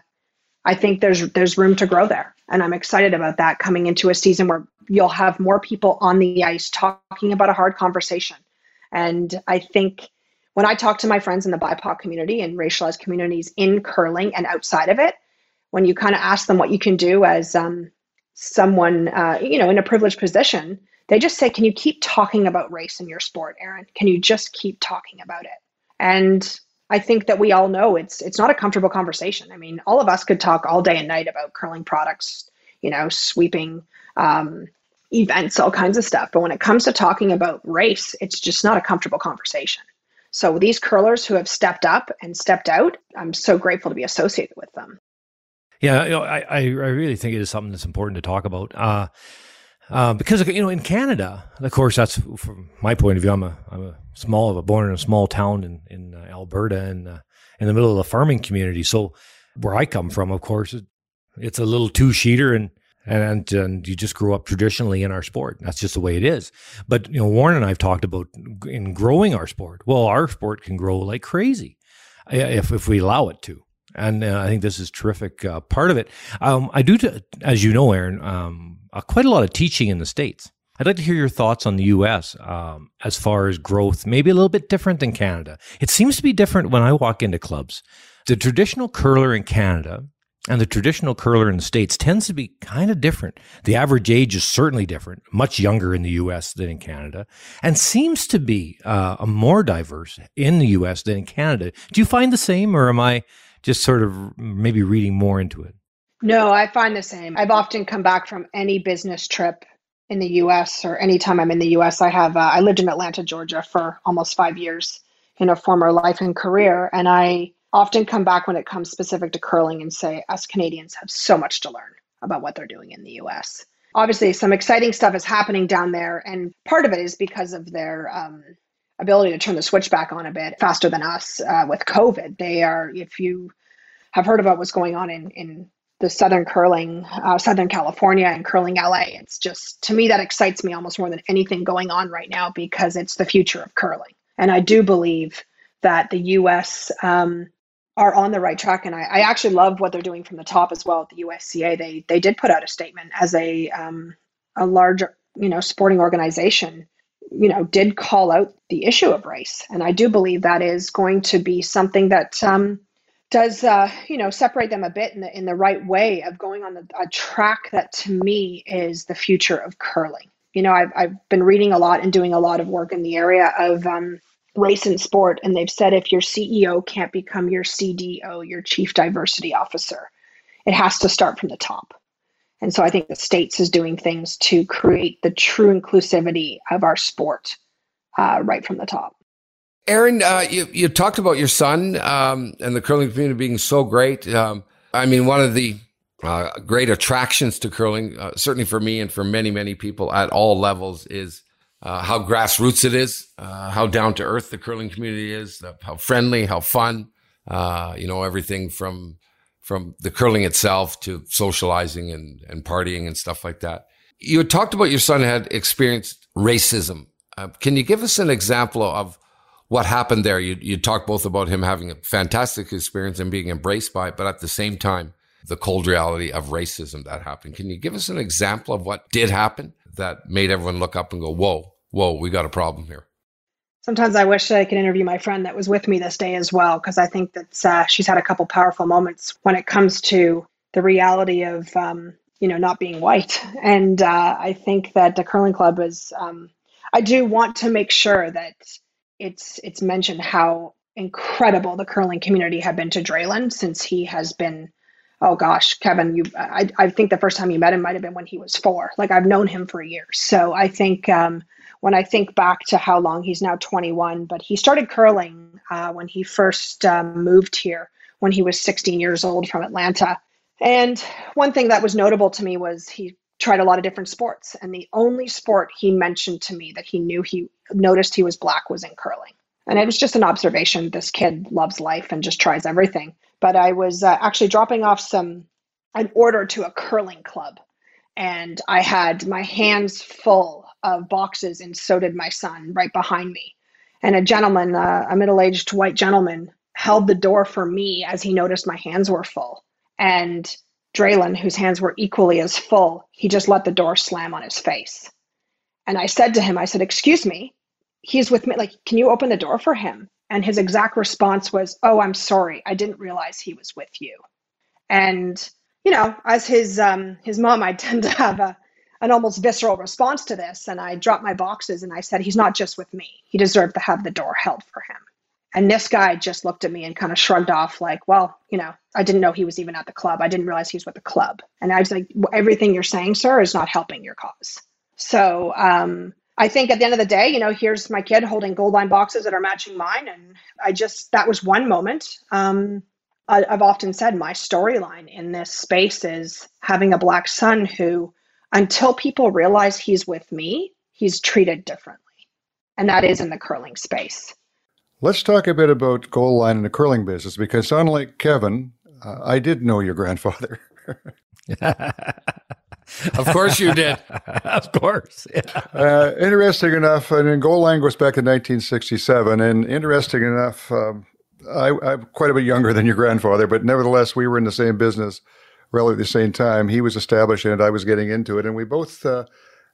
I think there's there's room to grow there, and I'm excited about that coming into a season where you'll have more people on the ice talking about a hard conversation, and I think when I talk to my friends in the BIPOC community and racialized communities in curling and outside of it, when you kind of ask them what you can do as um, someone uh, you know in a privileged position they just say can you keep talking about race in your sport erin can you just keep talking about it? And i think that we all know it's it's not a comfortable conversation. I mean all of us could talk all day and night about curling products you know sweeping um, events all kinds of stuff but when it comes to talking about race it's just not a comfortable conversation so these curlers who have stepped up and stepped out i'm so grateful to be associated with them yeah, you know, I, I really think it is something that's important to talk about. Uh, uh, because you know, in Canada, of course, that's from my point of view. I'm a I'm a small, of a born in a small town in in uh, Alberta, and uh, in the middle of a farming community. So Where I come from, of course, it's a little two sheeter and and and you just grew up traditionally in our sport. That's just the way it is. But you know, Warren and I've talked about in growing our sport. Well, our sport can grow like crazy if if we allow it to. And uh, I think this is terrific uh, part of it. Um, I do, t- as you know, Erin, um, uh, quite a lot of teaching in the states. I'd like to hear your thoughts on the U.S. Um, as far as growth, maybe a little bit different than Canada. It seems to be different when I walk into clubs. The traditional curler in Canada and the traditional curler in the States tends to be kind of different. The average age is certainly different, much younger in the US than in Canada, and seems to be uh, more diverse in the US than in Canada. Do you find the same, or am I just sort of maybe reading more into it? No, I find the same. I've often come back from any business trip in the US or anytime I'm in the US. I have, uh, I lived in Atlanta, Georgia for almost five years in a former life and career, and I often come back when it comes specific to curling and say us Canadians have so much to learn about what they're doing in the US. Obviously, some exciting stuff is happening down there, and part of it is because of their um, ability to turn the switch back on a bit faster than us uh, with COVID. They are, if you have heard about what's going on in, in the Southern curling, uh, Southern California and curling LA, it's just, to me, that excites me almost more than anything going on right now because it's the future of curling. And I do believe that the US um, are on the right track. And I, I, actually love what they're doing from the top as well at the USCA. They they did put out a statement as a um, a large you know sporting organization, you know, did call out the issue of race, and I do believe that is going to be something that um, does uh, you know separate them a bit in the in the right way of going on the, a track that to me is the future of curling. You know, I've I've been reading a lot and doing a lot of work in the area of um, race and sport and they've said if your ceo can't become your cdo your chief diversity officer it has to start from the top. And so i think the states is doing things to create the true inclusivity of our sport uh, right from the top. Erin uh, you, you talked about your son um, and the curling community being so great. Um, i mean one of the uh, great attractions to curling uh, certainly for me and for many many people at all levels is uh, how grassroots it is, uh, how down to earth the curling community is, how friendly, how fun. Uh, you know, everything from from the curling itself to socializing and, and partying and stuff like that. You had talked about your son had experienced racism. Uh, can you give us an example of what happened there? You, you talked both about him having a fantastic experience and being embraced by it, but at the same time, the cold reality of racism that happened. Can you give us an example of what did happen that made everyone look up and go, whoa, whoa, we got a problem here. Sometimes I wish I could interview my friend that was with me this day as well, because I think that uh, she's had a couple powerful moments when it comes to the reality of, um, you know, not being white. And uh, I think that the curling club is, um, I do want to make sure that it's it's mentioned how incredible the curling community have been to Draylen since he has been oh gosh, Kevin, you, I, I think the first time you met him might have been when he was four. Like I've known him for years. So I think um, when I think back to how long he's now 21, but he started curling uh, when he first um, moved here when he was 16 years old from Atlanta. And one thing that was notable to me was he tried a lot of different sports. And the only sport he mentioned to me that he knew he noticed he was black was in curling. And it was just an observation. This kid loves life and just tries everything. But I was uh, actually dropping off some, an order to a curling club. And I had my hands full of boxes, and so did my son right behind me. And a gentleman, uh, a middle aged white gentleman, held the door for me as he noticed my hands were full. And Draylen, whose hands were equally as full, he just let the door slam on his face. And I said to him, I said, Excuse me, he's with me. Like, can you open the door for him? And his exact response was, Oh, I'm sorry. I didn't realize he was with you. And, you know, as his um, his mom, I tend to have a an almost visceral response to this. And I dropped my boxes and I said, He's not just with me. He deserved to have the door held for him. And this guy just looked at me and kind of shrugged off, like, Well, you know, I didn't know he was even at the club. I didn't realize he was with the club. And I was like, Everything you're saying, sir, is not helping your cause. So um, I think at the end of the day, you know, here's my kid holding Goldline boxes that are matching mine. And I just, that was one moment. Um, I've often said my storyline in this space is having a black son who until people realize he's with me, he's treated differently. And that is in the curling space. Let's talk a bit about Goldline in the curling business because, unlike Kevin, Uh, I did know your grandfather. <laughs> of course you did. <laughs> of course. Yeah. Uh, interesting enough, and then Goldline goes back to 1967. And interesting enough, um, I, I'm quite a bit younger than your grandfather, but nevertheless, we were in the same business relatively at the same time. He was establishing it, I was getting into it, and we both uh,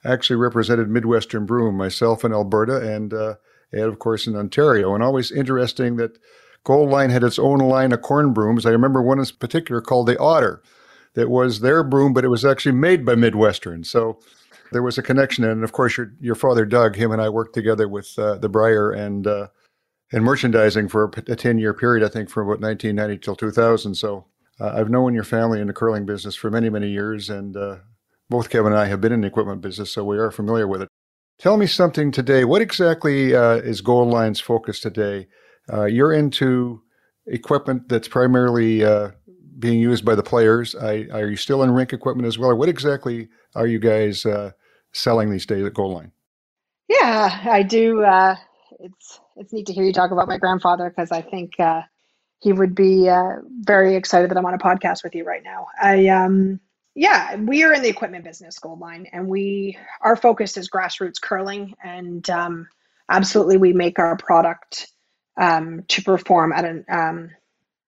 actually represented Midwestern Broom, myself in Alberta and uh, Ed, of course, in Ontario. And always interesting that Goldline had its own line of corn brooms. I remember one in particular called the Otter that was their broom, but it was actually made by Midwestern. So there was a connection. And of course, your, your father, Doug, him and I worked together with uh, the Brier and uh, and merchandising for a 10 year period, I think, from about 1990 till 2000. So uh, I've known your family in the curling business for many, many years. And uh, both Kevin and I have been in the equipment business, so we are familiar with it. Tell me something today. What exactly uh, is Goldline's focus today? Uh, you're into equipment that's primarily uh, being used by the players. I, are you still in rink equipment as well? Or what exactly are you guys uh, selling these days at Goal Line? Yeah, I do. It's it's neat to hear you talk about my grandfather because I think he would be very excited that I'm on a podcast with you right now. I um, yeah, we are in the equipment business, Goldline, and we our focus is grassroots curling, and um, absolutely we make our product um, to perform at an um,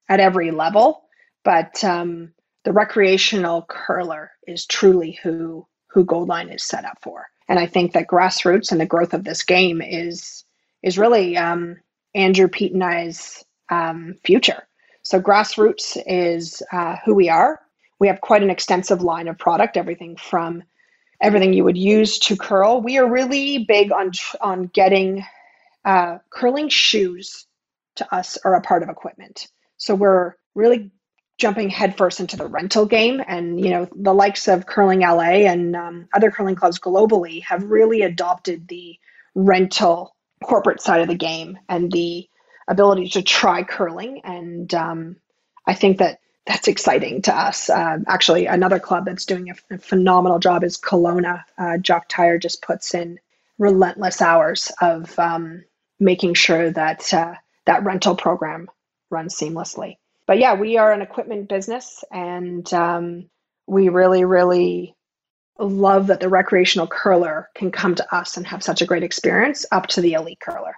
at every level. But um, the recreational curler is truly who who Goldline is set up for, and I think that grassroots and the growth of this game is is really um, Andrew Pete and I's um, future. So grassroots is uh, who we are we have quite an extensive line of product, everything from everything you would use to curl. We are really big on on getting uh, curling shoes to us are a part of equipment. So we're really jumping headfirst into the rental game, and you know the likes of Curling LA and um, other curling clubs globally have really adopted the rental corporate side of the game and the ability to try curling. And um, I think that that's exciting to us. Uh, actually, another club that's doing a, a phenomenal job is Kelowna. Uh, Jock Tyre just puts in relentless hours of um, making sure that uh, that rental program runs seamlessly. But yeah, we are an equipment business, and um, we really, really love that the recreational curler can come to us and have such a great experience up to the elite curler.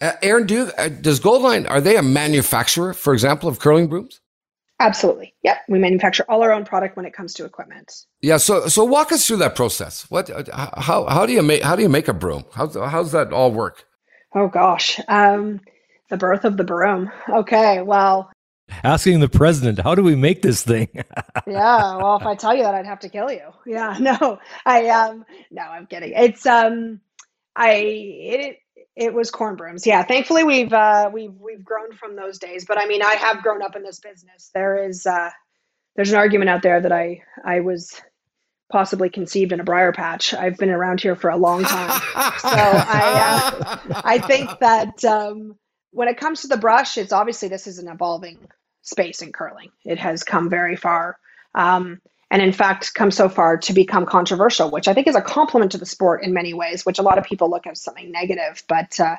Uh, Erin, do uh, does Goldline are they a manufacturer, for example, of curling brooms? Absolutely. Yep. We manufacture all our own product when it comes to equipment. Yeah. So, so walk us through that process. What, how, how do you make, how do you make a broom? How, how's that all work? Oh gosh. Um, the birth of the broom. Okay. Well, asking the president, how do we make this thing? <laughs> yeah. Well, if I tell you that, I'd have to kill you. Yeah. <laughs> No, I, um, no, I'm kidding. It's, um, I, it, it was corn brooms. Yeah, thankfully we've uh, we've we've grown from those days. But I mean, I have grown up in this business. There is uh, there's an argument out there that I I was possibly conceived in a briar patch. I've been around here for a long time, so <laughs> I uh, I think that um, when it comes to the brush, it's obviously this is an evolving space in curling. It has come very far. Um, and in fact come so far to become controversial, which I think is a compliment to the sport in many ways, which a lot of people look at as something negative. But uh,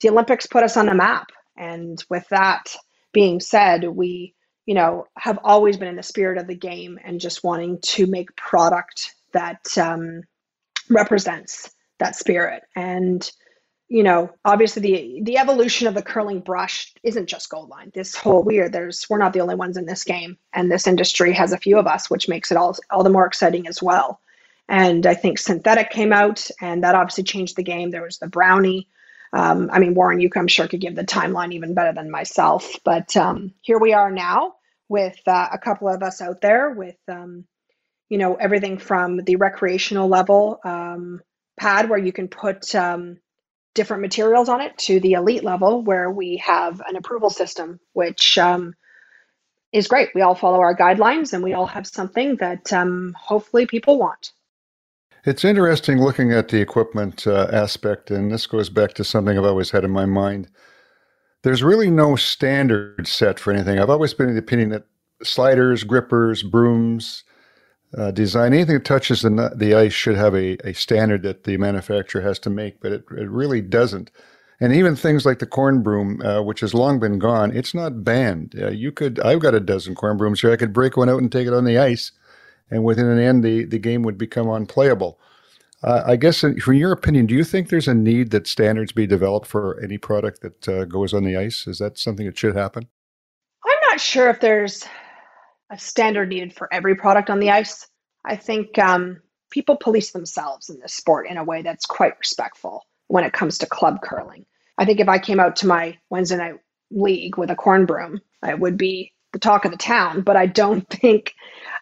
the Olympics put us on the map, and with that being said, we you know have always been in the spirit of the game and just wanting to make product that um, represents that spirit and you know, obviously the the evolution of the curling brush isn't just Goldline. This whole weird, there's we're not the only ones in this game, and this industry has a few of us, which makes it all all the more exciting as well. And I think synthetic came out, and that obviously changed the game. There was the brownie. Um, I mean, Warren, you I'm sure could give the timeline even better than myself. But um, here we are now with uh, a couple of us out there with, um, you know, everything from the recreational level um, pad where you can put um, different materials on it to the elite level where we have an approval system, which um, is great. We all follow our guidelines and we all have something that um, hopefully people want. It's interesting looking at the equipment uh, aspect, and this goes back to something I've always had in my mind. There's really no standard set for anything. I've always been of the opinion that sliders, grippers, brooms, uh, design. Anything that touches the, the ice should have a, a standard that the manufacturer has to make, but it, it really doesn't. And even things like the corn broom, uh, which has long been gone, it's not banned. Uh, you could, I've got a dozen corn brooms here. I could break one out and take it on the ice, and within an end, the, the game would become unplayable. Uh, I guess, from your opinion, do you think there's a need that standards be developed for any product that uh, goes on the ice? Is that something that should happen? I'm not sure if there's a standard needed for every product on the ice. I think um, people police themselves in this sport in a way that's quite respectful when it comes to club curling. I think if I came out to my Wednesday night league with a corn broom, I would be the talk of the town. But I don't <laughs> think,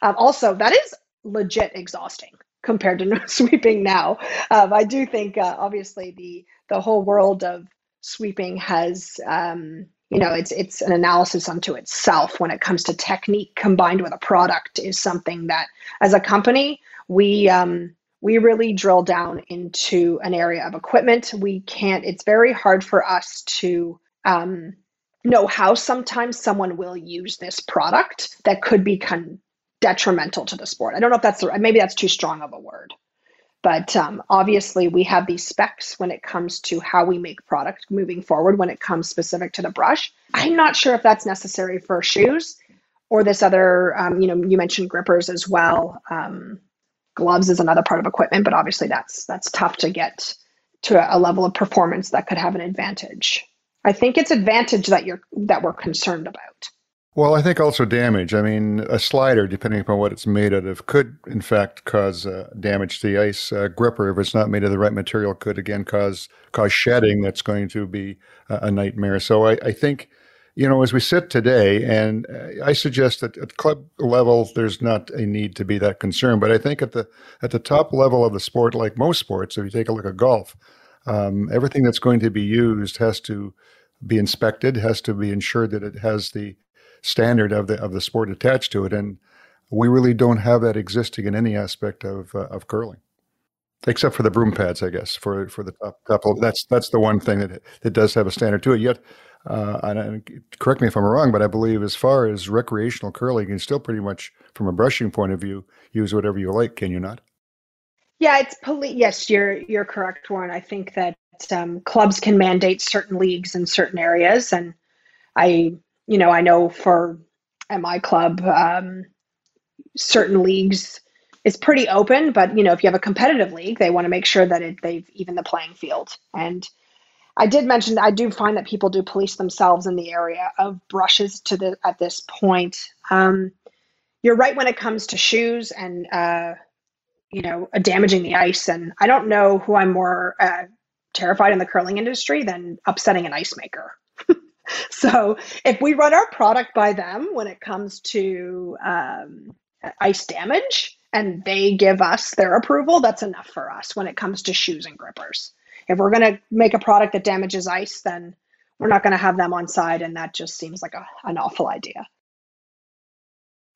um, also, that is legit exhausting compared to <laughs> sweeping now. Um, I do think, uh, obviously, the the whole world of sweeping has, um, you know, it's it's an analysis unto itself when it comes to technique combined with a product is something that, as a company, we um, we really drill down into an area of equipment. We can't, it's very hard for us to um, know how sometimes someone will use this product that could be con- detrimental to the sport. I don't know if that's, the, maybe that's too strong of a word. But um, obviously, we have these specs when it comes to how we make product moving forward when it comes specific to the brush. I'm not sure if that's necessary for shoes or this other, um, you know, you mentioned grippers as well. Um, gloves is another part of equipment, but obviously that's that's tough to get to a level of performance that could have an advantage. I think it's advantage that you're that we're concerned about. Well, I think also damage. I mean, a slider, depending upon what it's made out of, could in fact cause uh, damage to the ice. Uh, gripper, if it's not made of the right material, could again cause cause shedding. That's going to be a, nightmare. So I, I think you know, as we sit today, and uh, I suggest that at club level, there's not a need to be that concerned. But I think at the at the top level of the sport, like most sports, if you take a look at golf, um, everything that's going to be used has to be inspected, has to be ensured that it has the standard of the of the sport attached to it, and we really don't have that existing in any aspect of uh, of curling except for the broom pads, I guess. For for the top, couple, that's that's the one thing that that does have a standard to it. Yet uh, and correct me if I'm wrong, but I believe as far as recreational curling, you can still pretty much, from a brushing point of view, use whatever you like. Can you not? Yeah, it's poli- yes, you're you're correct, Warren. I think that um, clubs can mandate certain leagues in certain areas, and I, you know, I know for at my club, um, certain leagues is pretty open, but you know, if you have a competitive league, they want to make sure that it, they've even the playing field and I did mention I do find that people do police themselves in the area of brushes to the at this point. Um, you're right when it comes to shoes and uh, you know damaging the ice, and I don't know who I'm more uh, terrified in the curling industry than upsetting an ice maker. <laughs> so if we run our product by them when it comes to um, ice damage and they give us their approval, that's enough for us when it comes to shoes and grippers if we're going to make a product that damages ice, then we're not going to have them on side. And that just seems like a, an awful idea.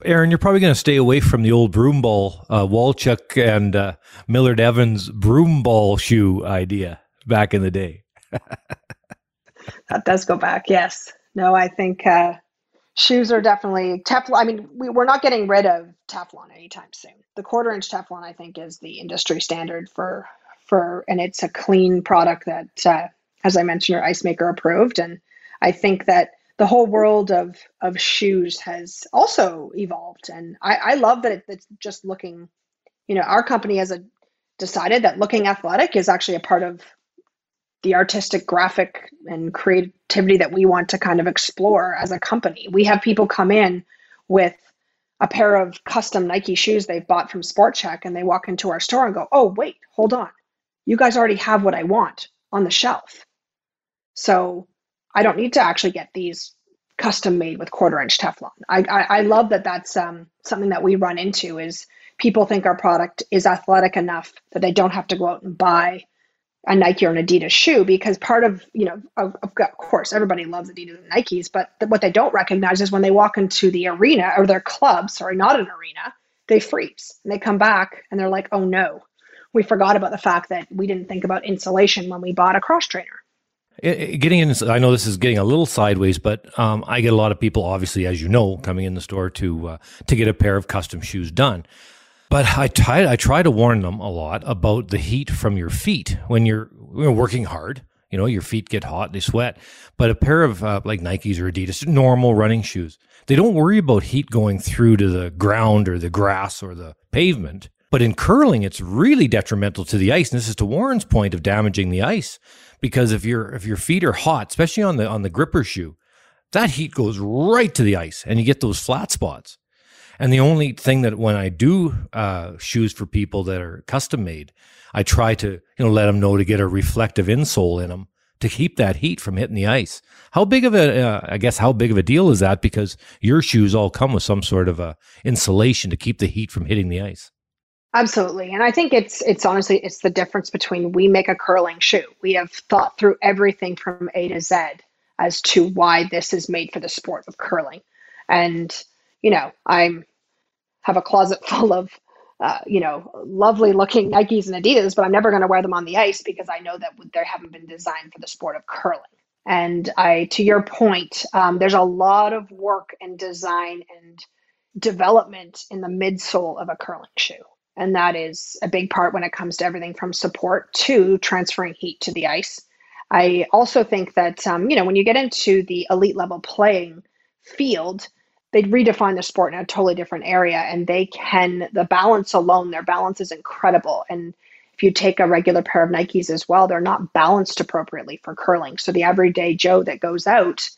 Erin, you're probably going to stay away from the old broom ball, uh, Walchuk and uh, Millard Evans broom ball shoe idea back in the day. <laughs> that does go back, yes. No, I think uh, shoes are definitely Teflon. I mean, we, we're not getting rid of Teflon anytime soon. The quarter inch Teflon, I think, is the industry standard for for, and it's a clean product that, uh, as I mentioned, are ice maker approved. And I think that the whole world of of shoes has also evolved, and I, I love that it, it's just looking. You know, our company has a decided that looking athletic is actually a part of the artistic graphic and creativity that we want to kind of explore as a company. We have people come in with a pair of custom Nike shoes they've bought from Sport Chek and they walk into our store and go, "Oh, wait, hold on you guys already have what I want on the shelf. So I don't need to actually get these custom made with quarter inch Teflon. I, I, I love that that's um, something that we run into is people think our product is athletic enough that they don't have to go out and buy a Nike or an Adidas shoe because part of, you know, of, of course, everybody loves Adidas and Nikes, but th- what they don't recognize is when they walk into the arena or their club, sorry, not an arena, they freeze and they come back and they're like, oh no, we forgot about the fact that we didn't think about insulation when we bought a cross trainer. Getting in, I know this is getting a little sideways, but um, I get a lot of people, obviously, as you know, coming in the store to uh, to get a pair of custom shoes done. But I try, I try to warn them a lot about the heat from your feet when you're, you're working hard. You know, your feet get hot, they sweat. But a pair of uh, like Nikes or Adidas, normal running shoes, they don't worry about heat going through to the ground or the grass or the pavement. But in curling, it's really detrimental to the ice. And this is to Warren's point of damaging the ice, because if your if your feet are hot, especially on the on the gripper shoe, that heat goes right to the ice, and you get those flat spots. And the only thing that when I do uh, shoes for people that are custom made, I try to you know let them know to get a reflective insole in them to keep that heat from hitting the ice. How big of a uh, I guess how big of a deal is that? Because your shoes all come with some sort of a insulation to keep the heat from hitting the ice. Absolutely. And I think it's it's honestly it's the difference between we make a curling shoe. We have thought through everything from A to Z as to why this is made for the sport of curling. And you know, I'm have a closet <laughs> full of uh, you know lovely looking Nikes and Adidas, but I'm never going to wear them on the ice because I know that they haven't been designed for the sport of curling. And I, to your point, um, there's a lot of work and design and development in the midsole of a curling shoe. And that is a big part when it comes to everything from support to transferring heat to the ice. I also think that, um, you know, when you get into the elite level playing field, they redefine the sport in a totally different area and they can the balance alone their balance is incredible. And if you take a regular pair of nikes as well they're not balanced appropriately for curling. So the everyday joe that goes out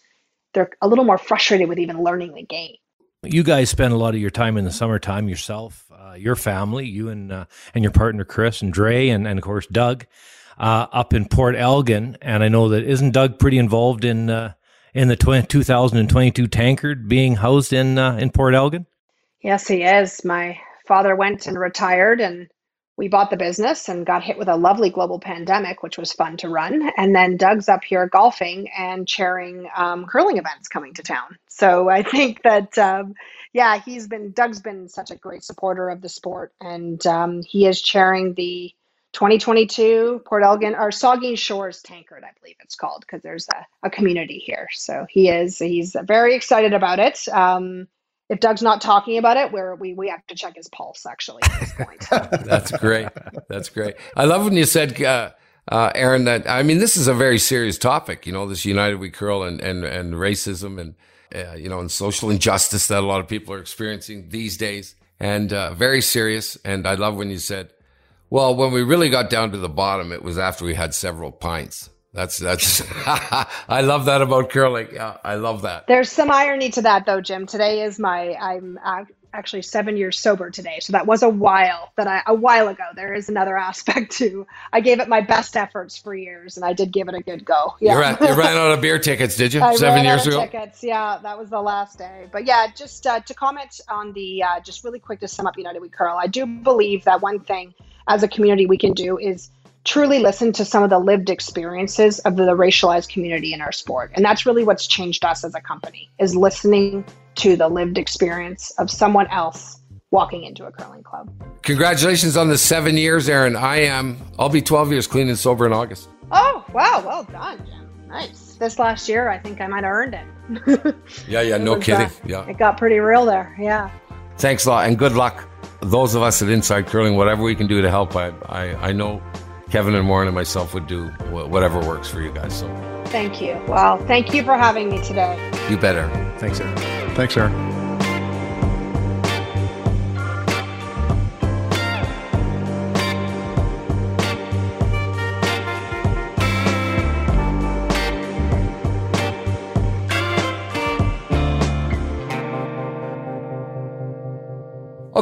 they're a little more frustrated with even learning the game. You guys spend a lot of your time in the summertime yourself uh, your family you and uh, and your partner chris and dre and, and of course doug uh, up in port elgin. And i know that isn't doug pretty involved in uh, in the 20, 2022 tankard being housed in uh, in Port Elgin? Yes, he is. My father went and retired, and we bought the business and got hit with a lovely global pandemic, which was fun to run. And then Doug's up here golfing and chairing um, curling events coming to town. So I think that, um, yeah, he's been Doug's been such a great supporter of the sport, and um, he is chairing the 2022 Port Elgin or Saugeen Shores Tankard, I believe it's called, because there's a, a, community here. So he is he's very excited about it. Um, if Doug's not talking about it, where we we have to check his pulse actually at this point. <laughs> That's great. That's great. I love when you said. Uh, uh, Erin, that I mean, this is a very serious topic. You know, this United We Curl and and and racism and uh, you know and social injustice that a lot of people are experiencing these days, and uh, very serious. And I love when you said well, when we really got down to the bottom, it was after we had several pints. That's that's. <laughs> I love that about curling. Yeah, I love that. There's some irony to that, though, Jim. Today is my I'm actually seven years sober today, so that was a while that I a while ago. There is another <laughs> aspect to. I gave it my best efforts for years, and I did give it a good go. Yeah, you ran, you ran out of beer tickets, did you? <laughs> I seven years ago. Tickets. Yeah, that was the last day. But yeah, just uh, to comment on the uh, just really quick to sum up United We Curl. I do believe that one thing as a community we can do is truly listen to some of the lived experiences of the racialized community in our sport. And that's really what's changed us as a company is listening to the lived experience of someone else walking into a curling club. Congratulations on the seven years erin i am i'll be 12 years clean and sober in august. Oh wow well done jim nice. This last year i think i might have earned it. <laughs> Yeah yeah no was, kidding. uh, yeah. it got pretty real there yeah. Thanks a lot and good luck those of us at Inside Curling, whatever we can do to help, I, I, I know Kevin and Warren and myself would do whatever works for you guys. So thank you. Well, thank you for having me today. You better. Thanks, Erin. Thanks, Erin.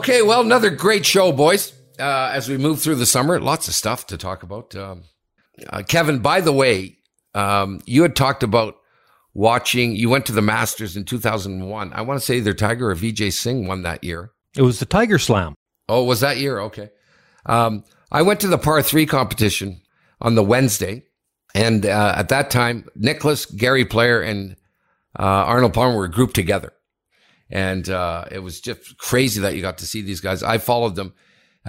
Okay, well, another great show, boys. Uh, as we move through the summer, lots of stuff to talk about. Um, uh, Kevin, by the way, um, you had talked about watching. You went to the Masters in 2001. I want to say either Tiger or Vijay Singh won that year. It was the Tiger Slam. Oh, was that year? Okay. Um, I went to the par three competition on the Wednesday, and uh, at that time, Nicklaus, Gary Player, and uh, Arnold Palmer were grouped together and uh, it was just crazy that you got to see these guys. I followed them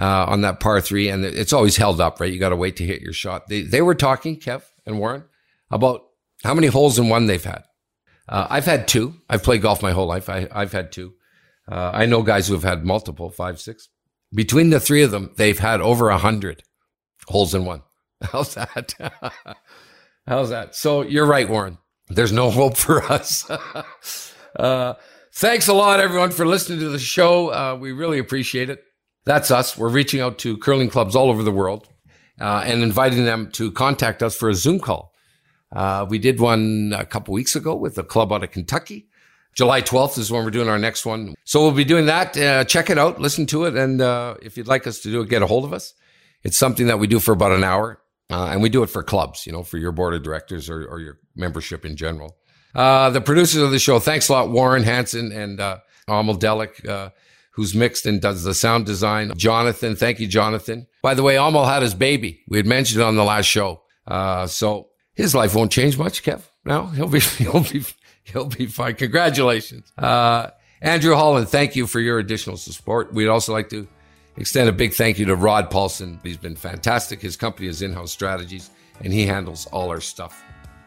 uh, on that par three, and it's always held up, right? You got to wait to hit your shot. They they were talking, Kev and Warren, about how many holes in one they've had. Uh, I've had two. I've played golf my whole life. I, have had two. Uh, I know guys who have had multiple, five, six. Between the three of them, they've had over a hundred holes in one. <laughs> How's that? <laughs> How's that? So you're right, Warren. There's no <laughs> hope for us. uh, thanks a lot, everyone, for listening to the show. Uh, we really appreciate it. That's us. We're reaching out to curling clubs all over the world uh, and inviting them to contact us for a Zoom call. Uh, we did one a couple weeks ago with a club out of Kentucky. July 12th is when we're doing our next one. So we'll be doing that. Uh, check it out, listen to it. And uh, if you'd like us to do it, get a hold of us. It's something that we do for about an hour. Uh, and we do it for clubs, you know, for your board of directors or, or your membership in general. Uh, the producers of the show, thanks a lot, Warren Hanson and uh, Amal Delic, uh, who's mixed and does the sound design. Jonathan, thank you, Jonathan. By the way, Amal had his baby. We had mentioned it on the last show. Uh, so his life won't change much, Kev. No, he'll be, <laughs> he'll be, he'll be fine. Congratulations. Uh, Andrew Holland, thank you for your additional support. We'd also like to extend a big thank you to Rod Paulson. He's been fantastic. His company is In-House Strategies, and he handles all our stuff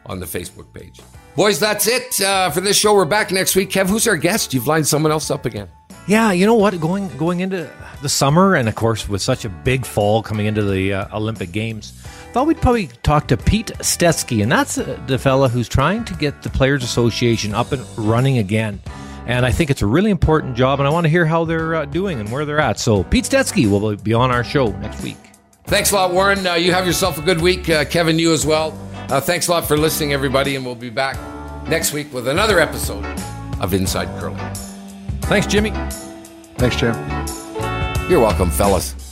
on the Facebook page. Boys, that's it uh, for this show. We're back next week. Kev, who's our guest? You've lined someone else up again. Yeah, you know what? Going going into the summer, and of course with such a big fall coming into the uh, Olympic Games, thought we'd probably talk to Pete Stetsky, and that's uh, the fella who's trying to get the Players Association up and running again. And I think it's a really important job, and I want to hear how they're uh, doing and where they're at. So Pete Stetsky will be on our show next week. Thanks a lot, Warren. Uh, you have yourself a good week. Uh, Kevin, you as well. Uh, thanks a lot for listening, everybody, and we'll be back next week with another episode of Inside Curling. Thanks, Jimmy. Thanks, Jim. You're welcome, fellas.